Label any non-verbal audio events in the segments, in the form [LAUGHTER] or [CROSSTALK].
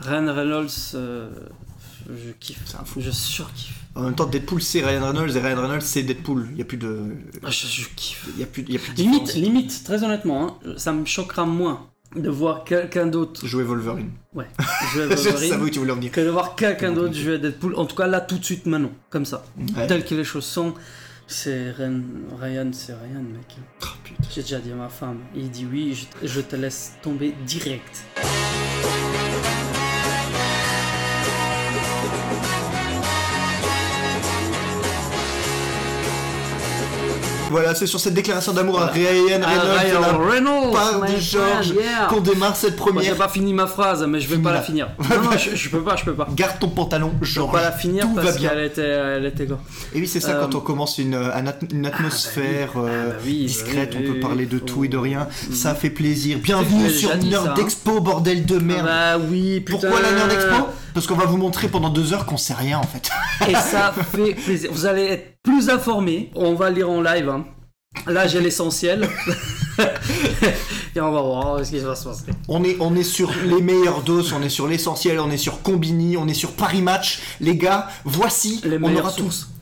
Ryan Reynolds, euh, je kiffe. C'est un fou. Je surkiffe. En même temps, Deadpool c'est Ryan Reynolds et Ryan Reynolds c'est Deadpool. Il y a plus de, Ah, je, je kiffe. il y a plus, il y a plus de Limite, différence. limite, très honnêtement, hein, ça me choquera moins de voir quelqu'un d'autre Jouer Wolverine. ouais, [LAUGHS] jouer Wolverine tu voulais en venir. que de voir quelqu'un d'autre jouer Deadpool. En tout cas, là, tout de suite, maintenant, comme ça. Ouais. Tel que les choses sont, c'est Ryan, Ryan c'est Ryan, mec. Oh, putain. J'ai déjà dit à ma femme, il dit oui, je, je te laisse tomber direct. Voilà, c'est sur cette déclaration d'amour à Ryan Ah, Reynolds my de George qu'on démarre cette Moi, j'ai première. pas fini ma phrase, mais je vais pas la finir. [LAUGHS] Non, je, peux pas, je peux pas. Garde ton pantalon, Je peux George. pas la finir parce qu'elle était, elle était. Et oui, c'est ça Euh, quand on commence une, un at- une atmosphère Ah, euh, discrète, on peut parler de tout et de rien. Mm. Ça fait plaisir. Bienvenue sur Nerd hein. Expo, bordel de merde. Bah oui, putain. Pourquoi la Nerd Expo? Parce qu'on va vous montrer pendant deux heures qu'on sait rien en fait. Et ça fait plaisir. Vous allez être plus informés. On va lire en live. hein. Là, j'ai l'essentiel. [LAUGHS] Et on va voir ce qui va se passer. On est, on est sur les meilleures doses, on est sur l'essentiel, on est sur Combini, on est sur Paris Match. Les gars, voici, Les on aura.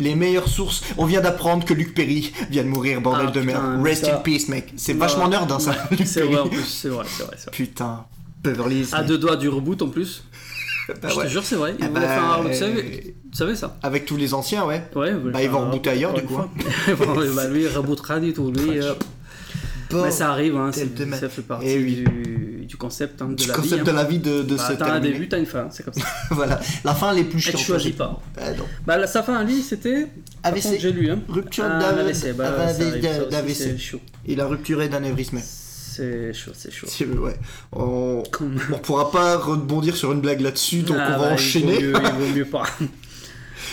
Les meilleures sources. On vient d'apprendre que Luc Perry vient de mourir, bordel Ah, de merde. Rest ça- in peace, mec. C'est vachement nerd, hein, ça. C'est vrai en plus, c'est vrai, c'est vrai. c'est vrai. Putain. Beverly. À deux doigts du reboot en plus. Bah je ouais. te jure, c'est vrai. Ils Ah voulaient bah, faire un Vous savez, vous savez ça Avec tous les anciens, ouais. Ouais, Bah, ils vont rebooter ailleurs, du coup. Bon, [LAUGHS] bah, lui, il rebootera du tout. Lui, euh, mais ça arrive, hein, de ça fait partie Eh oui. du, du concept hein, de Du la concept vie. de hein. la vie de, de Bah, se T'as un début, t'as une fin, c'est comme ça. [LAUGHS] voilà. La fin les plus Et chiantes. tu choisis pas. Ah. Bah, sa fin à lui, c'était. AVC. contre, j'ai lu, hein. Rupture Ah, bah, d'AVC. C'est chaud. Il a rupturé d'un anévrisme. C'est chaud, c'est chaud. Ouais. On... On pourra pas rebondir sur une blague là-dessus, donc Ah, on va bah, il vaut enchaîner. mieux- Il vaut mieux pas. [LAUGHS]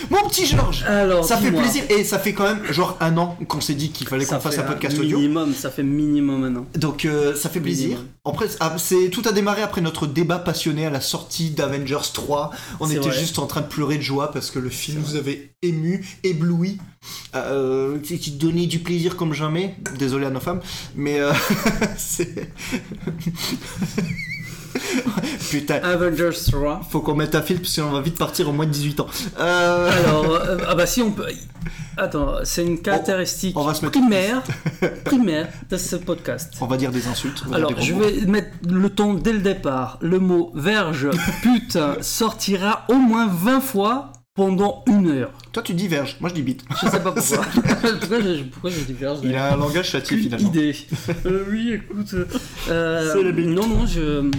Mon petit Georges Alors, Ça fait plaisir et ça fait quand même genre un an qu'on s'est dit qu'il fallait qu'on fasse un podcast audio. Minimum, ça fait minimum un an. Donc euh, ça fait plaisir. Minimum. Après, ah, c'est tout a démarré après notre débat passionné à la sortie d'Avengers 3. On était vrai. juste en train de pleurer de joie parce que le film nous avait ému, ébloui, euh, qui qui donnait du plaisir comme jamais. Désolé à nos femmes, mais euh, [LAUGHS] c'est. [LAUGHS] [LAUGHS] Putain, Avengers 3. faut qu'on mette un film parce qu'on va vite partir au moins de 18 ans. Euh, Alors, euh, ah bah si on peut. Attends, c'est une caractéristique on va se mettre- primaire, [LAUGHS] primaire de ce podcast. on va dire des insultes. on va dire Alors, des je vais mettre le ton dès le départ. Le mot verge, putain, [LAUGHS] sortira au moins 20 fois pendant une heure. Toi, tu dis verge, moi je dis bite. Je sais pas pourquoi. pourquoi, je, pourquoi je dis verge Il a un langage châtié Une finalement. idée. Euh, oui, écoute. euh, C'est le big. non, non, je.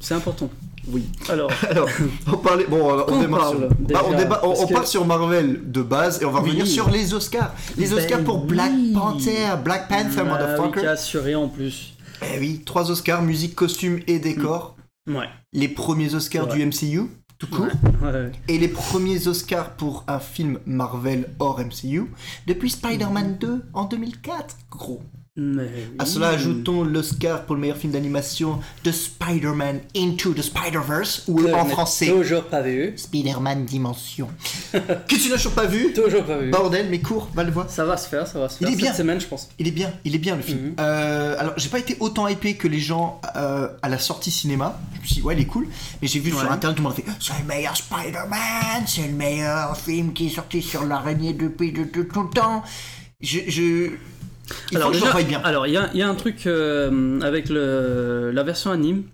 C'est important. Oui. Alors, [LAUGHS] Alors, on parlait. Bon, on, démarre parle, sur. déjà, Bah, on débat- on, parce on que- part sur Marvel de base et on va revenir Oui. sur les Oscars. Les Ben Oscars pour Black oui. Panther, Black Panther, Ah, oui, motherfucker. qui a assuré en plus. Eh oui, trois Oscars, musique, costume et décor. Ouais. Les premiers Oscars du MCU, tout court. Ouais, ouais. Et les premiers Oscars pour un film Marvel hors MCU depuis Spider-Man 2 en 2004. Gros. Mais À oui. cela ajoutons l'Oscar pour le meilleur film d'animation de Spider-Man Into the Spider-Verse, ou Que en français Toujours pas vu. Spider-Man Dimension. [LAUGHS] que tu n'as toujours pas vu Toujours pas vu. Bordel, mais cours, va le voir. Ça va se faire, ça va se Il faire. est Cette bien. semaine, je pense. Il est bien, il est bien le film. Mhm. Euh, alors, j'ai pas été autant hypé que les gens euh, à la sortie cinéma. Je me suis dit, ouais, il est cool. Mais j'ai vu sur Ouais. internet, tout le monde a fait C'est le meilleur Spider-Man, c'est le meilleur film qui est sorti sur l'araignée depuis de, de tout le temps. Je. je... Il voie bien. alors il y a, il y a un truc euh, avec le, la version anime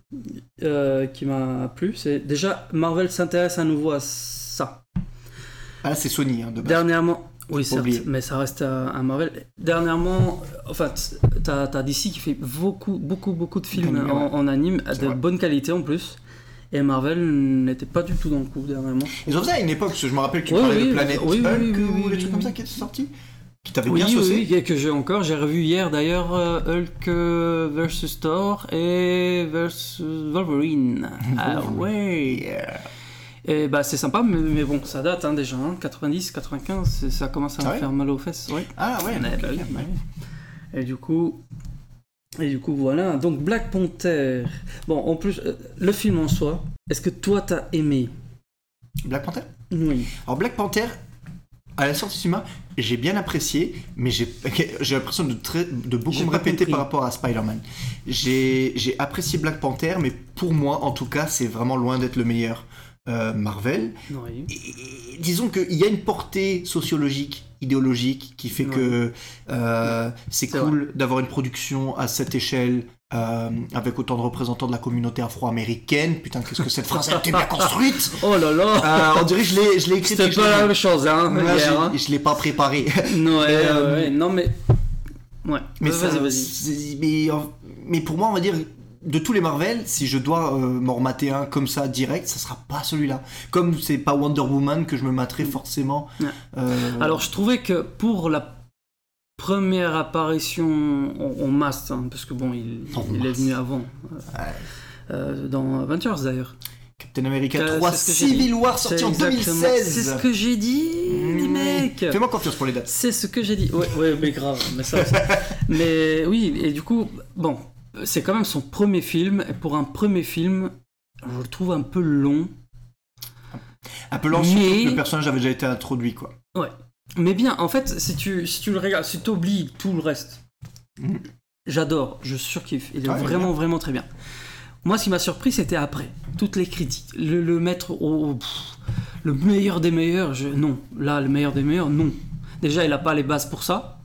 euh, qui m'a plu. C'est déjà Marvel s'intéresse à nouveau à ça. Ah, là, c'est Sony, hein, de base. Dernièrement, oui certes, mais ça reste un, Marvel. Dernièrement, enfin, t'as t'as DC qui fait beaucoup, beaucoup, beaucoup de films en, ouais. en anime, de vrai. bonne qualité en plus. Et Marvel n'était pas du tout dans le coup dernièrement. Ils ont fait ça à une époque, parce que je me rappelle que tu Oui, parlais oui, de Planète oui, Hulk ou des trucs comme ça qui étaient sortis. Qui t'avaient Oui, bien saucé. oui, et que j'ai encore. J'ai revu hier d'ailleurs euh, Hulk euh, versus Thor et versus Wolverine. [LAUGHS] ah ouais. Yeah. Et bah c'est sympa, mais, mais bon, ça date hein, déjà. hein, 90, 95, c'est- ça commence à Ah me ouais faire mal aux fesses. Ouais. Ah ouais, Ouais, ok, bah oui, ok. bah oui. Et du coup. Et du coup, voilà. Donc, Black Panther. Bon, en plus, euh, le film en soi, est-ce que toi t'as aimé? Black Panther? Oui. Alors Black Panther, à la sortie cinéma, j'ai bien apprécié, mais [LAUGHS] j'ai l'impression de, très- de beaucoup me répéter compris. par rapport à Spider-Man. J'ai apprécié Black Panther, mais pour moi, en tout cas, c'est vraiment loin d'être le meilleur euh, Marvel. Oui. Et- et disons qu'il y a une portée sociologique, idéologique, qui fait que euh, C'est cool d'avoir une production à cette échelle. Euh, avec autant de représentants de la communauté afro-américaine. Putain, qu'est-ce que cette phrase a été bien construite [LAUGHS] Oh là là Euh, On dirait que je l'ai je l'ai écrite. C'était pas la même chose, hein, Là, hier, je- hein. je l'ai pas préparé. Non, [LAUGHS] ouais, euh, ouais, non, mais. Ouais, Mais, ça- mais, mais pour moi, on va dire, de tous les Marvel, si je dois m'en remater un comme ça direct, ça sera pas celui-là. Comme c'est pas Wonder Woman que je me materai forcément. Ouais. euh, Alors, je trouvais que pour la première apparition en, en masse, hein, parce que bon, il, est venu avant, euh, euh, dans Avengers d'ailleurs. Captain America Euh, 3 c'est ce que j'ai Civil. War sorti en exactement- 2016. C'est ce que j'ai dit, les Mmh. mecs Fais-moi confiance pour les dates. C'est ce que j'ai dit. Ouais, ouais, mais grave. Mais, ça, ça- [LAUGHS] mais oui, et du coup, bon, c'est quand même son premier film. Et pour un premier film, je le trouve un peu long. Un peu lent, surtout Mais- que le personnage avait déjà été introduit, quoi. Mais bien, en fait, si tu, si tu le regardes, si tu oublies tout le reste, Mhm. j'adore, je surkiffe. Il est Ouais, vraiment, vraiment très bien. Moi, ce qui m'a surpris, c'était après. Toutes les critiques. Le, le mettre au. au- pff, le meilleur des meilleurs, je, non. Là, le meilleur des meilleurs, non. Déjà, il a pas les bases pour ça.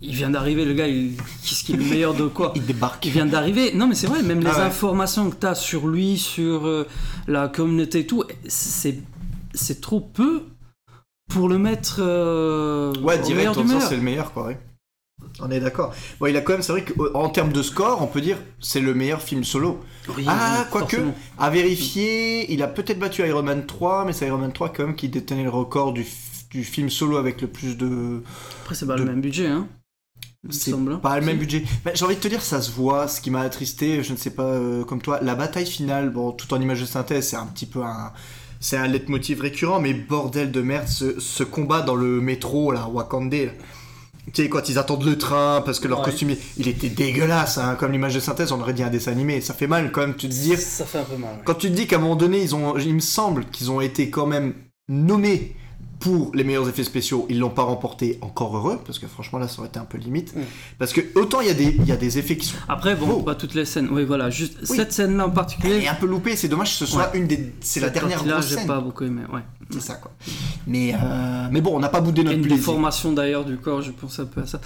Il vient d'arriver, le gars, il, [LAUGHS] qu'est-ce qu'il est le meilleur de quoi [LAUGHS] Il débarque. Il vient d'arriver. Non, mais c'est vrai, même les Ah ouais. informations que tu as sur lui, sur euh, la communauté et tout, c'est, c'est trop peu pour le mettre euh, Ouais, au direct, meilleur en meilleur. c'est le meilleur, quoi, ouais. On est d'accord. Bon, il a quand même, c'est vrai qu'en termes de score, on peut dire c'est le meilleur film solo. Oui, Ah, quoique, à vérifier, il a peut-être battu Iron Man 3, mais c'est Iron Man 3 quand même qui détenait le record du, du film solo avec le plus de. Après, c'est pas de- le même budget, hein. C'est hein. pas le même Si. budget. Mais J'ai envie de te dire, ça se voit. Ce qui m'a attristé, je ne sais pas euh, comme toi, la bataille finale, bon, tout en image de synthèse, c'est un petit peu un. C'est un leitmotiv récurrent, mais bordel de merde, ce, ce combat dans le métro, là, Wakande, là. Tu sais, quand ils attendent le train, parce que leur Ouais. costume, il- était dégueulasse, hein, comme l'image de synthèse, on aurait dit un dessin animé. Ça fait mal quand même, tu te dire. Ça fait un peu mal. ouais. Quand tu te dis qu'à un moment donné, ils ont, il me semble qu'ils ont été quand même nommés pour les meilleurs effets spéciaux, ils l'ont pas remporté, encore heureux, parce que franchement là ça aurait été un peu limite. Mm. Parce que autant il y, a des- il y a des effets qui sont Après, bon, pas toutes les scènes. Oui, voilà, juste Oui. cette scène-là en elle est particulier. un peu loupée, c'est dommage que ce soit une des. C'est la dernière partie-là, grosse j'ai scène. pas beaucoup aimé, ouais. C'est ça quoi. Mais, euh, mais bon, on n'a pas boudé notre une plaisir. déformation d'ailleurs du corps, je pense un peu à ça.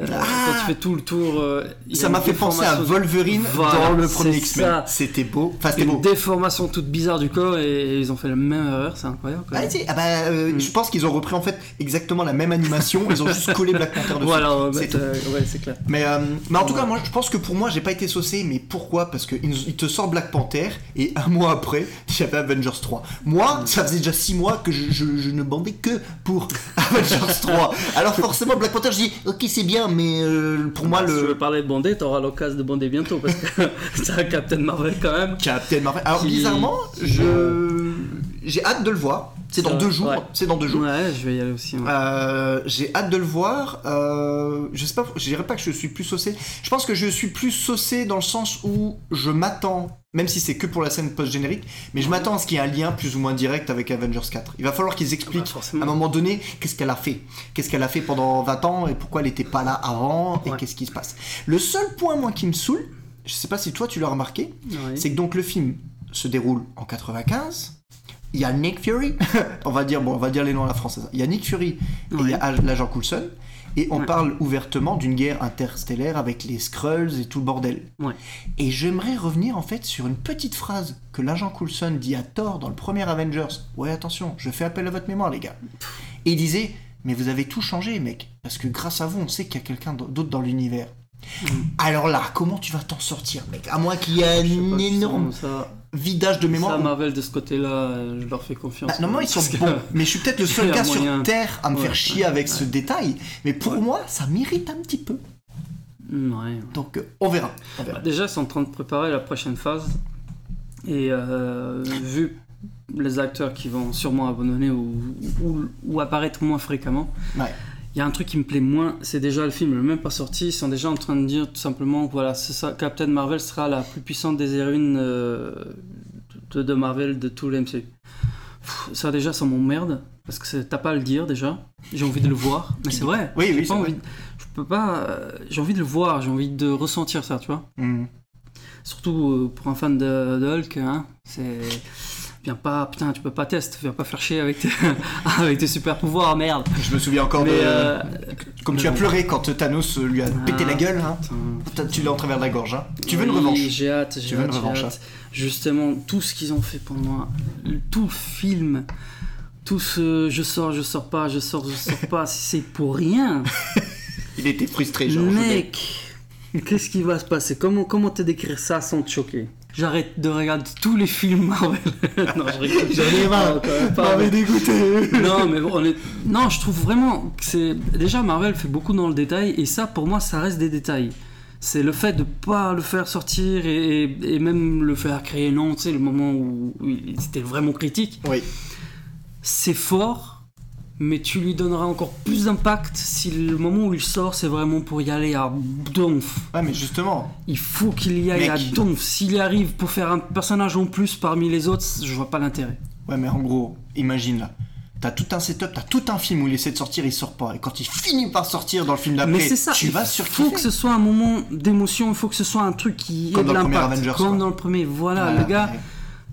Euh, Ah tu fais tout le tour. euh, Ça m'a fait penser à Wolverine Voilà, dans le premier X-Men. C'était beau. Enfin, c'était Une beau. déformation toute bizarre du corps et ils ont fait la même erreur, c'est incroyable. Ah, ah bah, euh, Mm. Je pense qu'ils ont repris en fait exactement la même animation, ils ont juste collé Black Panther dessus. Voilà, C'est tout. euh, ouais, c'est clair. Mais, mais en tout Ouais. cas, moi, je pense que pour moi, j'ai pas été saucé. Mais pourquoi? Parce qu'il nous- il te sort Black Panther et un mois après, [LAUGHS] avait Avengers 3. Moi, ça faisait déjà 6 mois que je, je- je ne bandais que pour [LAUGHS] Avengers 3. Alors forcément, Black Panther, je dis, ok, c'est bien, mais euh, pour moi, Bah, Si tu veux le parler de bonder, t'auras l'occasion de bonder bientôt parce que [LAUGHS] c'est un Captain Marvel quand même. Captain Marvel. Alors Qui- bizarrement, je j'ai hâte de le voir. C'est dans Ouais, deux jours. C'est dans deux jours. Ouais, je vais y aller aussi. ouais. Euh, j'ai hâte de le voir. Euh, je sais pas, je dirais pas que je suis plus saucé. Je pense que je suis plus saucé dans le sens où je m'attends, même si c'est que pour la scène post-générique, mais je m'attends à ce qu'il y ait un lien plus ou moins direct avec Avengers 4. Il va falloir qu'ils expliquent à un moment donné qu'est-ce qu'elle a fait. Qu'est-ce qu'elle a fait pendant 20 ans et pourquoi elle n'était pas là avant et qu'est-ce qui se passe. Le seul point, moi, qui me saoule, je sais pas si toi tu l'as remarqué, c'est que donc le film se déroule en 95. Il y a Nick Fury, [LAUGHS] on va dire bon, on va dire les noms à la française. Il y a Nick Fury et il y a l'agent Coulson et on Ouais. parle ouvertement d'une guerre interstellaire avec les Skrulls et tout le bordel. Ouais. Et j'aimerais revenir en fait sur une petite phrase que l'agent Coulson dit à Thor dans le premier Avengers. Ouais, attention, je fais appel à votre mémoire les gars. Et il disait "Mais vous avez tout changé, mec, parce que grâce à vous, on sait qu'il y a quelqu'un d'autre dans l'univers." Mm. Alors là, comment tu vas t'en sortir, mec À moins qu'il y ait un énorme ça. vidage de mémoire. Ça, Marvel de ce côté-là, euh, je leur fais confiance. Bah, normalement, ils sont que- bons, [LAUGHS] mais je suis peut-être le seul gars moyen. sur Terre à me Ouais, faire chier ouais, avec ouais. ce détail. Mais pour moi, ça m'irrite un petit peu. Ouais. Donc, euh, on verra. On verra. Bah, déjà, ils sont en train de préparer la prochaine phase. Et euh, vu les acteurs qui vont sûrement abandonner ou, ou, ou apparaître moins fréquemment, Ouais. Il y a un truc qui me plaît moins, c'est déjà le film n'est même pas sorti, ils sont déjà en train de dire tout simplement que voilà, ça, Captain Marvel sera la plus puissante des héroïnes euh, de, de Marvel de tout l'MCU. Pff, Ça déjà, ça m'emmerde. Parce que t'as pas à le dire déjà. J'ai envie de le voir. Mais c'est vrai. Oui, pas envie vrai. de- Je peux pas. euh, J'ai envie de le voir. J'ai envie de ressentir ça, tu vois. Hmm. Surtout euh, pour un fan de, de Hulk, hein. C'est. Viens pas. Putain, tu peux pas tester. Viens pas faire chier avec tes, [LAUGHS] avec tes super pouvoirs, merde. Je me souviens encore Mais. de. euh, Comme tu as pleuré quand Thanos lui a pété Ah. la gueule, hein. Tu l'as en travers de la gorge, hein. Tu veux une revanche J'ai hâte, j'ai Tu veux une hâte, hâte. Justement, tout ce qu'ils ont fait pour moi, tout le film, tout ce je sors, je sors pas, je sors, je sors pas, [LAUGHS] c'est pour rien. [LAUGHS] Il était frustré, genre. Mec, qu'est-ce qui va se passer? Comment comment te décrire ça sans te choquer? J'arrête de regarder tous les films Marvel. [LAUGHS] non, je rigole. J'en ai marre. Pas, mais- dégoûté. non, mais bon, on est... non, je trouve vraiment que c'est déjà Marvel fait beaucoup dans le détail et ça pour moi ça reste des détails. C'est le fait de pas le faire sortir et, et- et même le faire créer non, tu sais, le moment où, où il- c'était vraiment critique. Oui. C'est fort, mais tu lui donneras encore plus d'impact si le moment où il sort c'est vraiment pour y aller à donf. Ouais, mais justement. Il faut qu'il y aille Mec. à donf. S'il y arrive pour faire un personnage en plus parmi les autres, je vois pas l'intérêt. Ouais, mais en gros, imagine là. T'as tout un setup, t'as tout un film où il essaie de sortir, il sort pas. Et quand il finit par sortir dans le film d'après, Mais c'est ça, tu il vas faut que ce soit un moment d'émotion, il faut que ce soit un truc qui Comme ait de dans le premier l'impact. Avengers, Comme quoi. dans le premier, voilà, Voilà, le gars, ouais.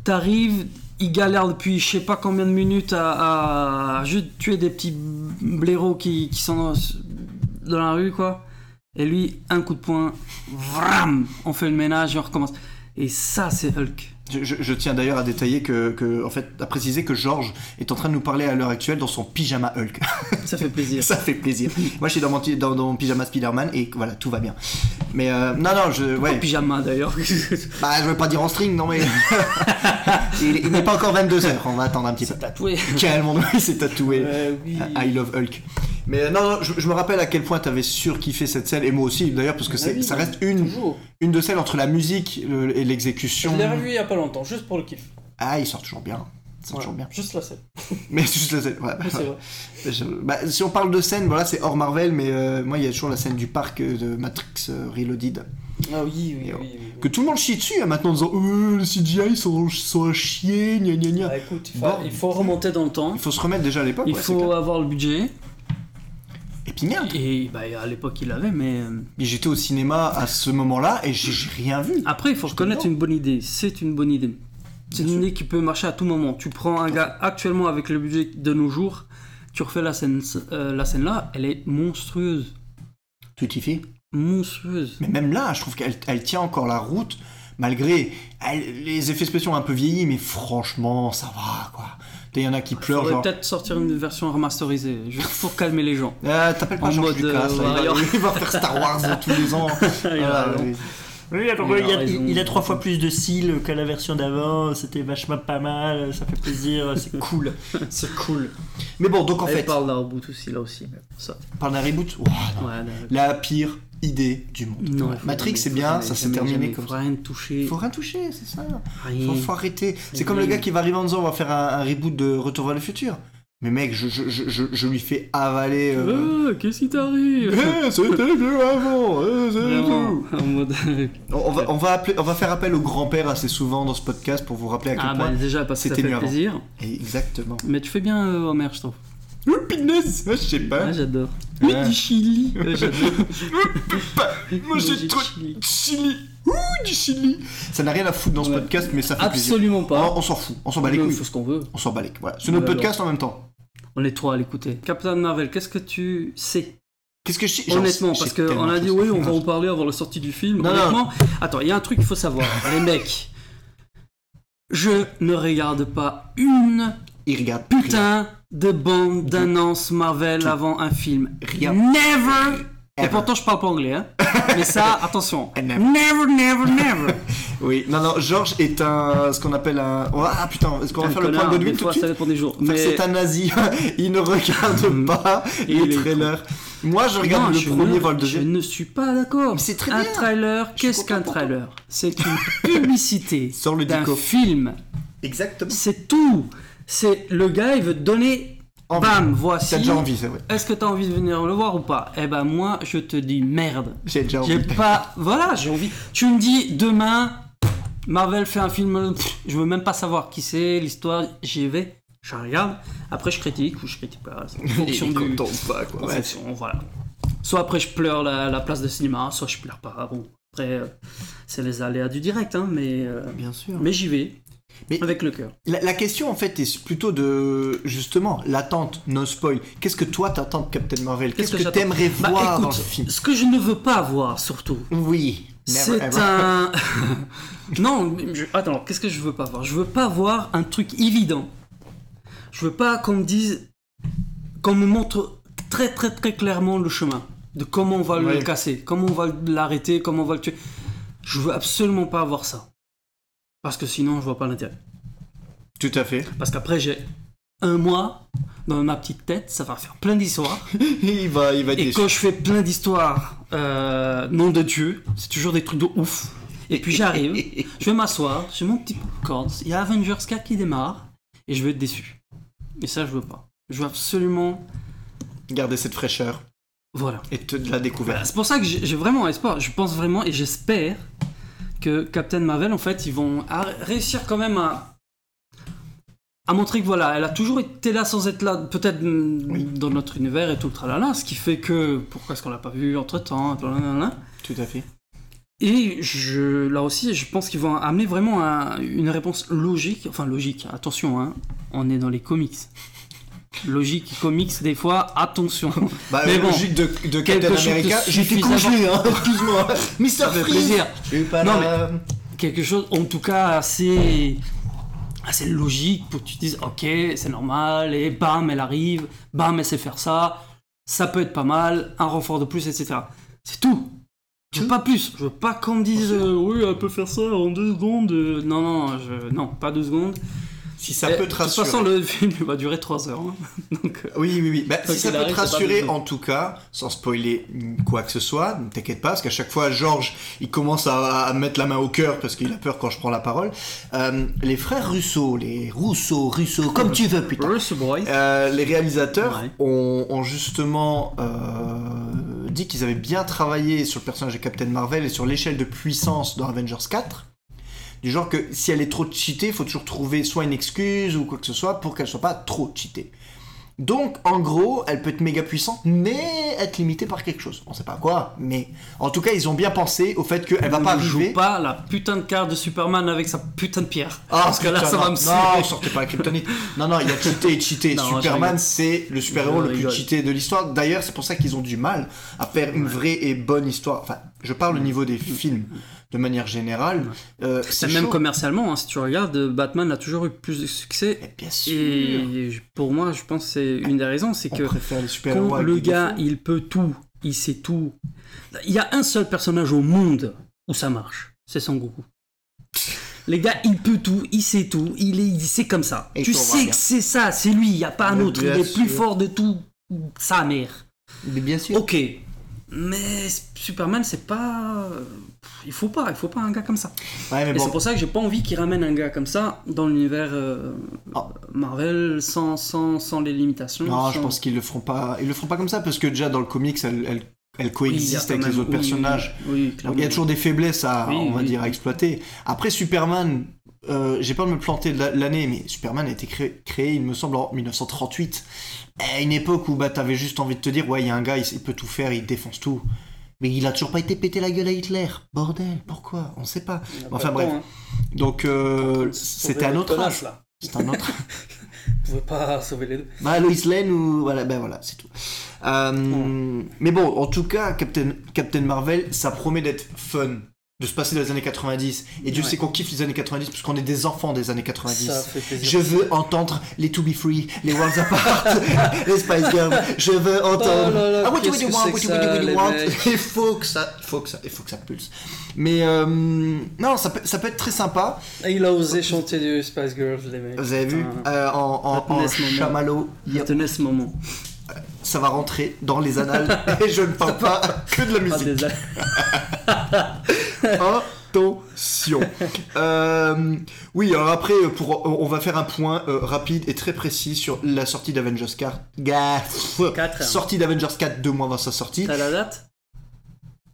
t'arrives, il galère depuis je sais pas combien de minutes à, juste tuer des petits blaireaux qui, sont dans, dans la rue, quoi. Et lui, un coup de poing, vram, on fait le ménage et on recommence. Et ça, c'est Hulk. Je, je- je tiens d'ailleurs à détailler que, que- en fait, à préciser que Georges est en train de nous parler à l'heure actuelle dans son pyjama Hulk. [LAUGHS] Ça fait plaisir. [LAUGHS] Ça fait plaisir. Moi, je suis dans mon, ti- dans, dans mon pyjama Spider-Man et voilà, tout va bien. Mais euh, non, non, je, En ouais. pyjama d'ailleurs. [LAUGHS] Bah, je veux pas dire en string, non mais. il il n'est pas encore 22 h On va attendre un petit peu. tatoué. Il s'est tatoué. Oui. I love Hulk. Mais non, non, je, je me rappelle à quel point t'avais surkiffé cette scène, et moi aussi d'ailleurs, parce que Ah oui, ça reste une, Toujours. une de celles entre la musique le- et l'exécution. Je l'ai revu il y a pas longtemps, juste pour le kiff. Ah, il sort toujours bien. Toujours bien. Juste la scène. [LAUGHS] Mais juste la scène. ouais, bah, vrai. [LAUGHS] je- bah, si on parle de scène, voilà, c'est hors Marvel, mais euh, moi, il y a toujours la scène du parc euh, de Matrix euh, Reloaded. Ah oui, oui, Et, oui. oui, Que tout le monde chie dessus hein, maintenant en disant euh, le CGI, ils sont, sont à chier, gna gna gna. Bah, écoute, il faut, Bon. il faut remonter dans le temps. Il faut se remettre déjà à l'époque. Il ouais, faut avoir le budget. Et puis merde, Et bah, à l'époque, il l'avait, mais. euh, Et j'étais au cinéma à ce moment-là et j'ai rien vu. Après, il faut reconnaître une bonne idée. C'est une bonne idée. C'est une idée qui peut marcher à tout moment. Tu prends un gars actuellement avec le budget de nos jours, tu refais la scène, euh, la scène là, elle est monstrueuse. Tout y fait. Monstrueuse. Mais même là, je trouve qu'elle elle tient encore la route, malgré elle- les effets spéciaux un peu vieilli, mais franchement, ça va quoi. Il y en a qui pleurent, faudrait genre. peut-être sortir une version remasterisée, juste pour calmer les gens. Ah, T'appelles pas En George mode, Lucas, euh, là, il, va, Warrior. il va faire Star Wars tous les ans. [LAUGHS] Voilà, oui. Oui, alors Il a il, a, raison. il a trois fois plus de cils que la version d'avant, c'était vachement pas mal, ça fait plaisir, c'est [LAUGHS] cool. C'est cool. Mais bon, donc en Elle fait, parle d'un reboot aussi, là aussi. ça. par d'un reboot? Ouais, là- la pire idée du monde. Non, il Matrix, c'est bien, jamais- ça s'est terminé jamais, comme faut ça. rien toucher. Faut rien toucher, c'est ça. Rien. Faut, faut arrêter. C'est comme le gars qui va arriver en disant on va faire un, un reboot de Retour vers le futur. Mais mec, je, je, je, je, je lui fais avaler. euh, Euh, Qu'est-ce qui t'arrive? Eh, c'était mieux avant. eh, c'est Vraiment, tout. en mode... On, on va, on, va appeler- on va faire appel au grand-père assez souvent dans ce podcast pour vous rappeler à quel Ah point. bah déjà parce que ça c'était fait mieux avant. plaisir. Exactement. Mais tu fais bien euh, Homer, je trouve. Oh, punaise, je sais pas. Ah, j'adore. Oui, du chili. [LAUGHS] Euh. Moi j'ai trop chili. chili. Ouh, du chili. Ça n'a rien à foutre dans ce podcast, mais ça fait plaisir. Absolument pas. On s'en fout, on s'en bat les On couilles. fait ce qu'on veut. On s'en bat les couilles. Voilà. C'est notre Ouais, podcast en même temps. On est trois à l'écouter. Captain Marvel, qu'est-ce que tu sais? Qu'est-ce que je sais? Honnêtement, parce qu'on a de dit oui, on va en parler avant la sortie du film. Non, non. Honnêtement, attends, il y a un truc qu'il faut savoir. Les mecs, je ne regarde pas une Il regarde putain de bande d'annonce Marvel avant un film. Rien. Never Et pourtant, je parle pas anglais, hein. [LAUGHS] Mais ça, attention. Never. Never, never, never. [LAUGHS] Oui, non, non, Georges est un. ce qu'on appelle un. Oh, Ah putain, est-ce qu'on va Un faire le point Godwin des tout de suite ça dépend des jours. Mais C'est un nazi, [LAUGHS] il ne regarde pas Il les trailers. Moi je regarde Non, le je premier, ne- voire le Je ne suis pas d'accord. Mais c'est très un bien. trailer, Je suis qu'est-ce qu'un trailer? C'est une publicité d'un film. Exactement. C'est tout. C'est le gars, il veut te donner. Envie. Bam, voici. T'as déjà envie, c'est vrai. Est-ce que t'as envie de venir le voir ou pas? Eh ben moi, je te dis merde. J'ai déjà J'ai envie. pas. Voilà, j'ai envie. Tu me dis demain, Marvel fait un film. Je veux même pas savoir qui c'est, l'histoire. J'y vais Je regarde, après je critique ou je critique pas. c'est en [LAUGHS] fonction du. content pas, quoi. en Ouais. fonction, voilà. Soit après je pleure la, la place de cinéma, soit je pleure pas. Bon, après, euh, c'est les aléas du direct, hein, mais, euh, Bien sûr. mais j'y vais. Mais- avec le cœur. La, la question en fait est plutôt de justement l'attente, no spoil. Qu'est-ce que toi t'attends de Captain Marvel? Qu'est-ce que que t'aimerais Bah, voir écoute, dans le film? Ce que je ne veux pas voir, surtout, Oui. C'est un. [LAUGHS] [LAUGHS] non, je- attends, qu'est-ce que je veux pas voir? Je veux pas voir un truc évident. Je veux pas qu'on me dise. qu'on me montre très très très clairement le chemin de comment on va le casser, comment on va l'arrêter, comment on va le tuer. Je veux absolument pas avoir ça. Parce que sinon, je vois pas l'intérêt. Tout à fait. Parce qu'après, j'ai un mois dans ma petite tête, ça va faire plein d'histoires. [LAUGHS] il va, il va Et quand je fais plein d'histoires, euh, nom de Dieu, c'est toujours des trucs de ouf. Et puis j'arrive, je vais m'asseoir, j'ai mon petit popcorn, il y a Avengers 4 qui démarre, et je vais être déçu. Et ça, je veux pas. Je veux absolument. Garder cette fraîcheur Voilà. et te, de la découverte. C'est pour ça que j'ai vraiment espoir. Je pense vraiment et j'espère que Captain Marvel, en fait, ils vont réussir quand même à, à montrer que voilà, elle a toujours été là sans être là, peut-être Oui. dans notre univers et tout le tralala, ce qui fait que pourquoi est-ce qu'on l'a pas vu entre temps, Tout à fait. Et je, là aussi, je pense qu'ils vont amener vraiment un- une réponse logique, enfin logique, attention, hein, on est dans les comics. Logique, comics, des fois, attention. Bah, Mais bon, logique de, de Captain America, j'étais congelé, hein, [LAUGHS] excuse-moi. Mister Freeze. plaisir. Non, là. quelque chose en tout cas assez assez logique pour que tu te dises ok c'est normal et bam elle arrive bam elle sait faire ça ça peut être pas mal un renfort de plus etc c'est tout je veux pas plus je veux pas qu'on me dise euh, oui elle peut faire ça en deux secondes euh, non non je... non pas deux secondes Si ça Et, peut de te toute rassurer. façon le film il va durer trois heures hein. [LAUGHS] donc euh, Oui, oui, oui. Bah, si ça peut te rassurer, en tout cas, sans spoiler quoi que ce soit, ne t'inquiète pas, parce qu'à chaque fois, Georges, il commence à, à mettre la main au cœur parce qu'il a peur quand je prends la parole. Euh, les frères Russo, les Rousseau, Russo, comme tu veux, putain. Bruce Boys Euh, les réalisateurs Ouais. ont, ont justement euh, dit qu'ils avaient bien travaillé sur le personnage de Captain Marvel et sur l'échelle de puissance dans Avengers 4. Du genre que si elle est trop cheatée, il faut toujours trouver soit une excuse ou quoi que ce soit pour qu'elle soit pas trop cheatée. Donc, en gros, elle peut être méga puissante, mais être limitée par quelque chose. On sait pas quoi, mais en tout cas, ils ont bien pensé au fait qu'elle va ne pas joue arriver. pas la putain de carte de Superman avec sa putain de pierre Ah, parce que là ça va me. Non, sortez pas la kryptonite. Non, non, il y a cheaté et cheaté. [LAUGHS] Non, Superman, c'est le super-héros le plus rigole. cheaté de l'histoire. D'ailleurs, c'est pour ça qu'ils ont du mal à faire une vraie et bonne histoire. Enfin, je parle au niveau des films de manière générale. Euh, c'est même chaud. commercialement, hein, si tu regardes, euh, Batman a toujours eu plus de succès. Mais bien sûr. Et pour moi, je pense que c'est une des raisons, c'est que préfère les super-héros quand le gars, il peut tout, il sait tout. Il y a un seul personnage au monde où ça marche, c'est Son Goku. Les gars, il peut tout, il sait tout, il est, il- c'est comme ça. Et tu sais que c'est ça, c'est lui, il n'y a pas un Mais autre, il est plus fort de tout, sa mère. Mais bien sûr. Ok, mais Superman, c'est pas. Il faut pas, il faut pas un gars comme ça. Ouais, mais Et bon. c'est pour ça que j'ai pas envie qu'ils ramènent un gars comme ça dans l'univers euh, Ah. Marvel sans, sans, sans les limitations. Non, sans- je pense qu'ils le feront pas. Ils le feront pas comme ça parce que déjà dans le comics, elle, elle, coexiste avec même- les autres oui, personnages. Oui, Donc il y a toujours des faiblesses à, on va dire, à exploiter. Après Superman, euh, j'ai peur de me planter l'année, mais Superman a été créé, créé, il me semble, en 1938. À une époque où bah, t'avais juste envie de te dire, ouais, il y a un gars, il, il peut tout faire, il défonce tout. Mais il a toujours pas été pété la gueule à Hitler. Bordel, pourquoi? On sait pas. Enfin bref. temps, hein. Donc euh, c'était un autre âge. là. C'est un autre. Vous [LAUGHS] pouvez pas sauver les deux. Bah, Lois Lane ou. Voilà, ben voilà, c'est tout. Euh, Mais bon, en tout cas, Captain, Captain Marvel, ça promet d'être fun, de se passer dans les années 90. Et Dieu Ouais. sait qu'on kiffe les années 90 parce qu'on est des enfants des années 90. Ça fait plaisir. Je veux entendre les To Be Free, les Worlds Apart, [LAUGHS] les Spice Girls. Je veux entendre. Oh là, ah, what you really que want, what que you want. [LAUGHS] Il faut que ça, il faut que ça, il faut que ça pulse. Mais euh, non, ça peut, ça peut être très sympa. Et il a osé chanter du Spice Girls, les mecs. Vous avez vu euh, en, en, en chamallow. Retenez ce moment. ça va rentrer dans les annales [LAUGHS] et je ne parle pas que de la Pas musique. [LAUGHS] Attention. Euh, oui, alors après, pour, on va faire un point euh, rapide et très précis sur la sortie d'Avengers 4. Ga- Quatre, hein. Sortie d'Avengers 4 deux mois avant sa sortie. T'as la date?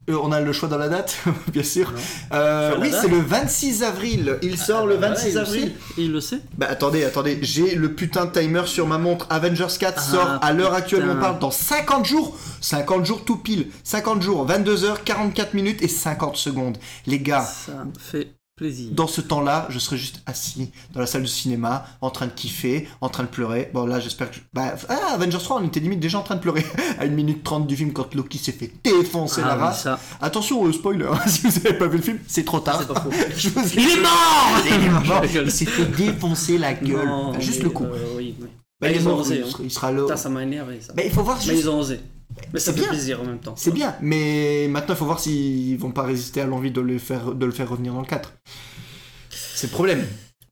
Euh, on a le choix dans la date, [LAUGHS] bien sûr. Euh, oui, c'est le 26 avril. Il sort le Ah, bah, 26 voilà, il le avril. Il le sait. Bah attendez, attendez, j'ai le putain de timer sur ma montre. Avengers 4 Ah, sort à l'heure actuelle où on parle dans 50 jours. 50 jours tout pile. 50 jours, 22h, 44 minutes et 50 secondes. Les gars, Ça fait plaisir. dans ce temps-là, je serai juste assis dans la salle de cinéma, en train de kiffer, en train de pleurer. Bon là, j'espère que... je- Bah, ah, Avengers 3, on était limite déjà en train de pleurer [LAUGHS] à 1 minute 30 du film quand Loki s'est fait défoncer Ah la race. ça, Attention, euh, spoiler, [LAUGHS] si vous avez pas vu le film, c'est trop tard. c'est pas. [LAUGHS] Je vous Il est mort Il est mort. Je rigole. Il s'est fait défoncer la gueule. Non, Enfin, juste le coup. euh, oui, oui. Bah, Bah, il ils ont osé, hein. sera- il sera là. Putain, ça m'a énervé ça. Bah, il faut voir juste- ils ont osé. Mais ça fait bien. plaisir en même temps. C'est bien, mais maintenant il faut voir s'ils vont pas résister à l'envie de le faire, de le faire revenir dans le 4. C'est le problème.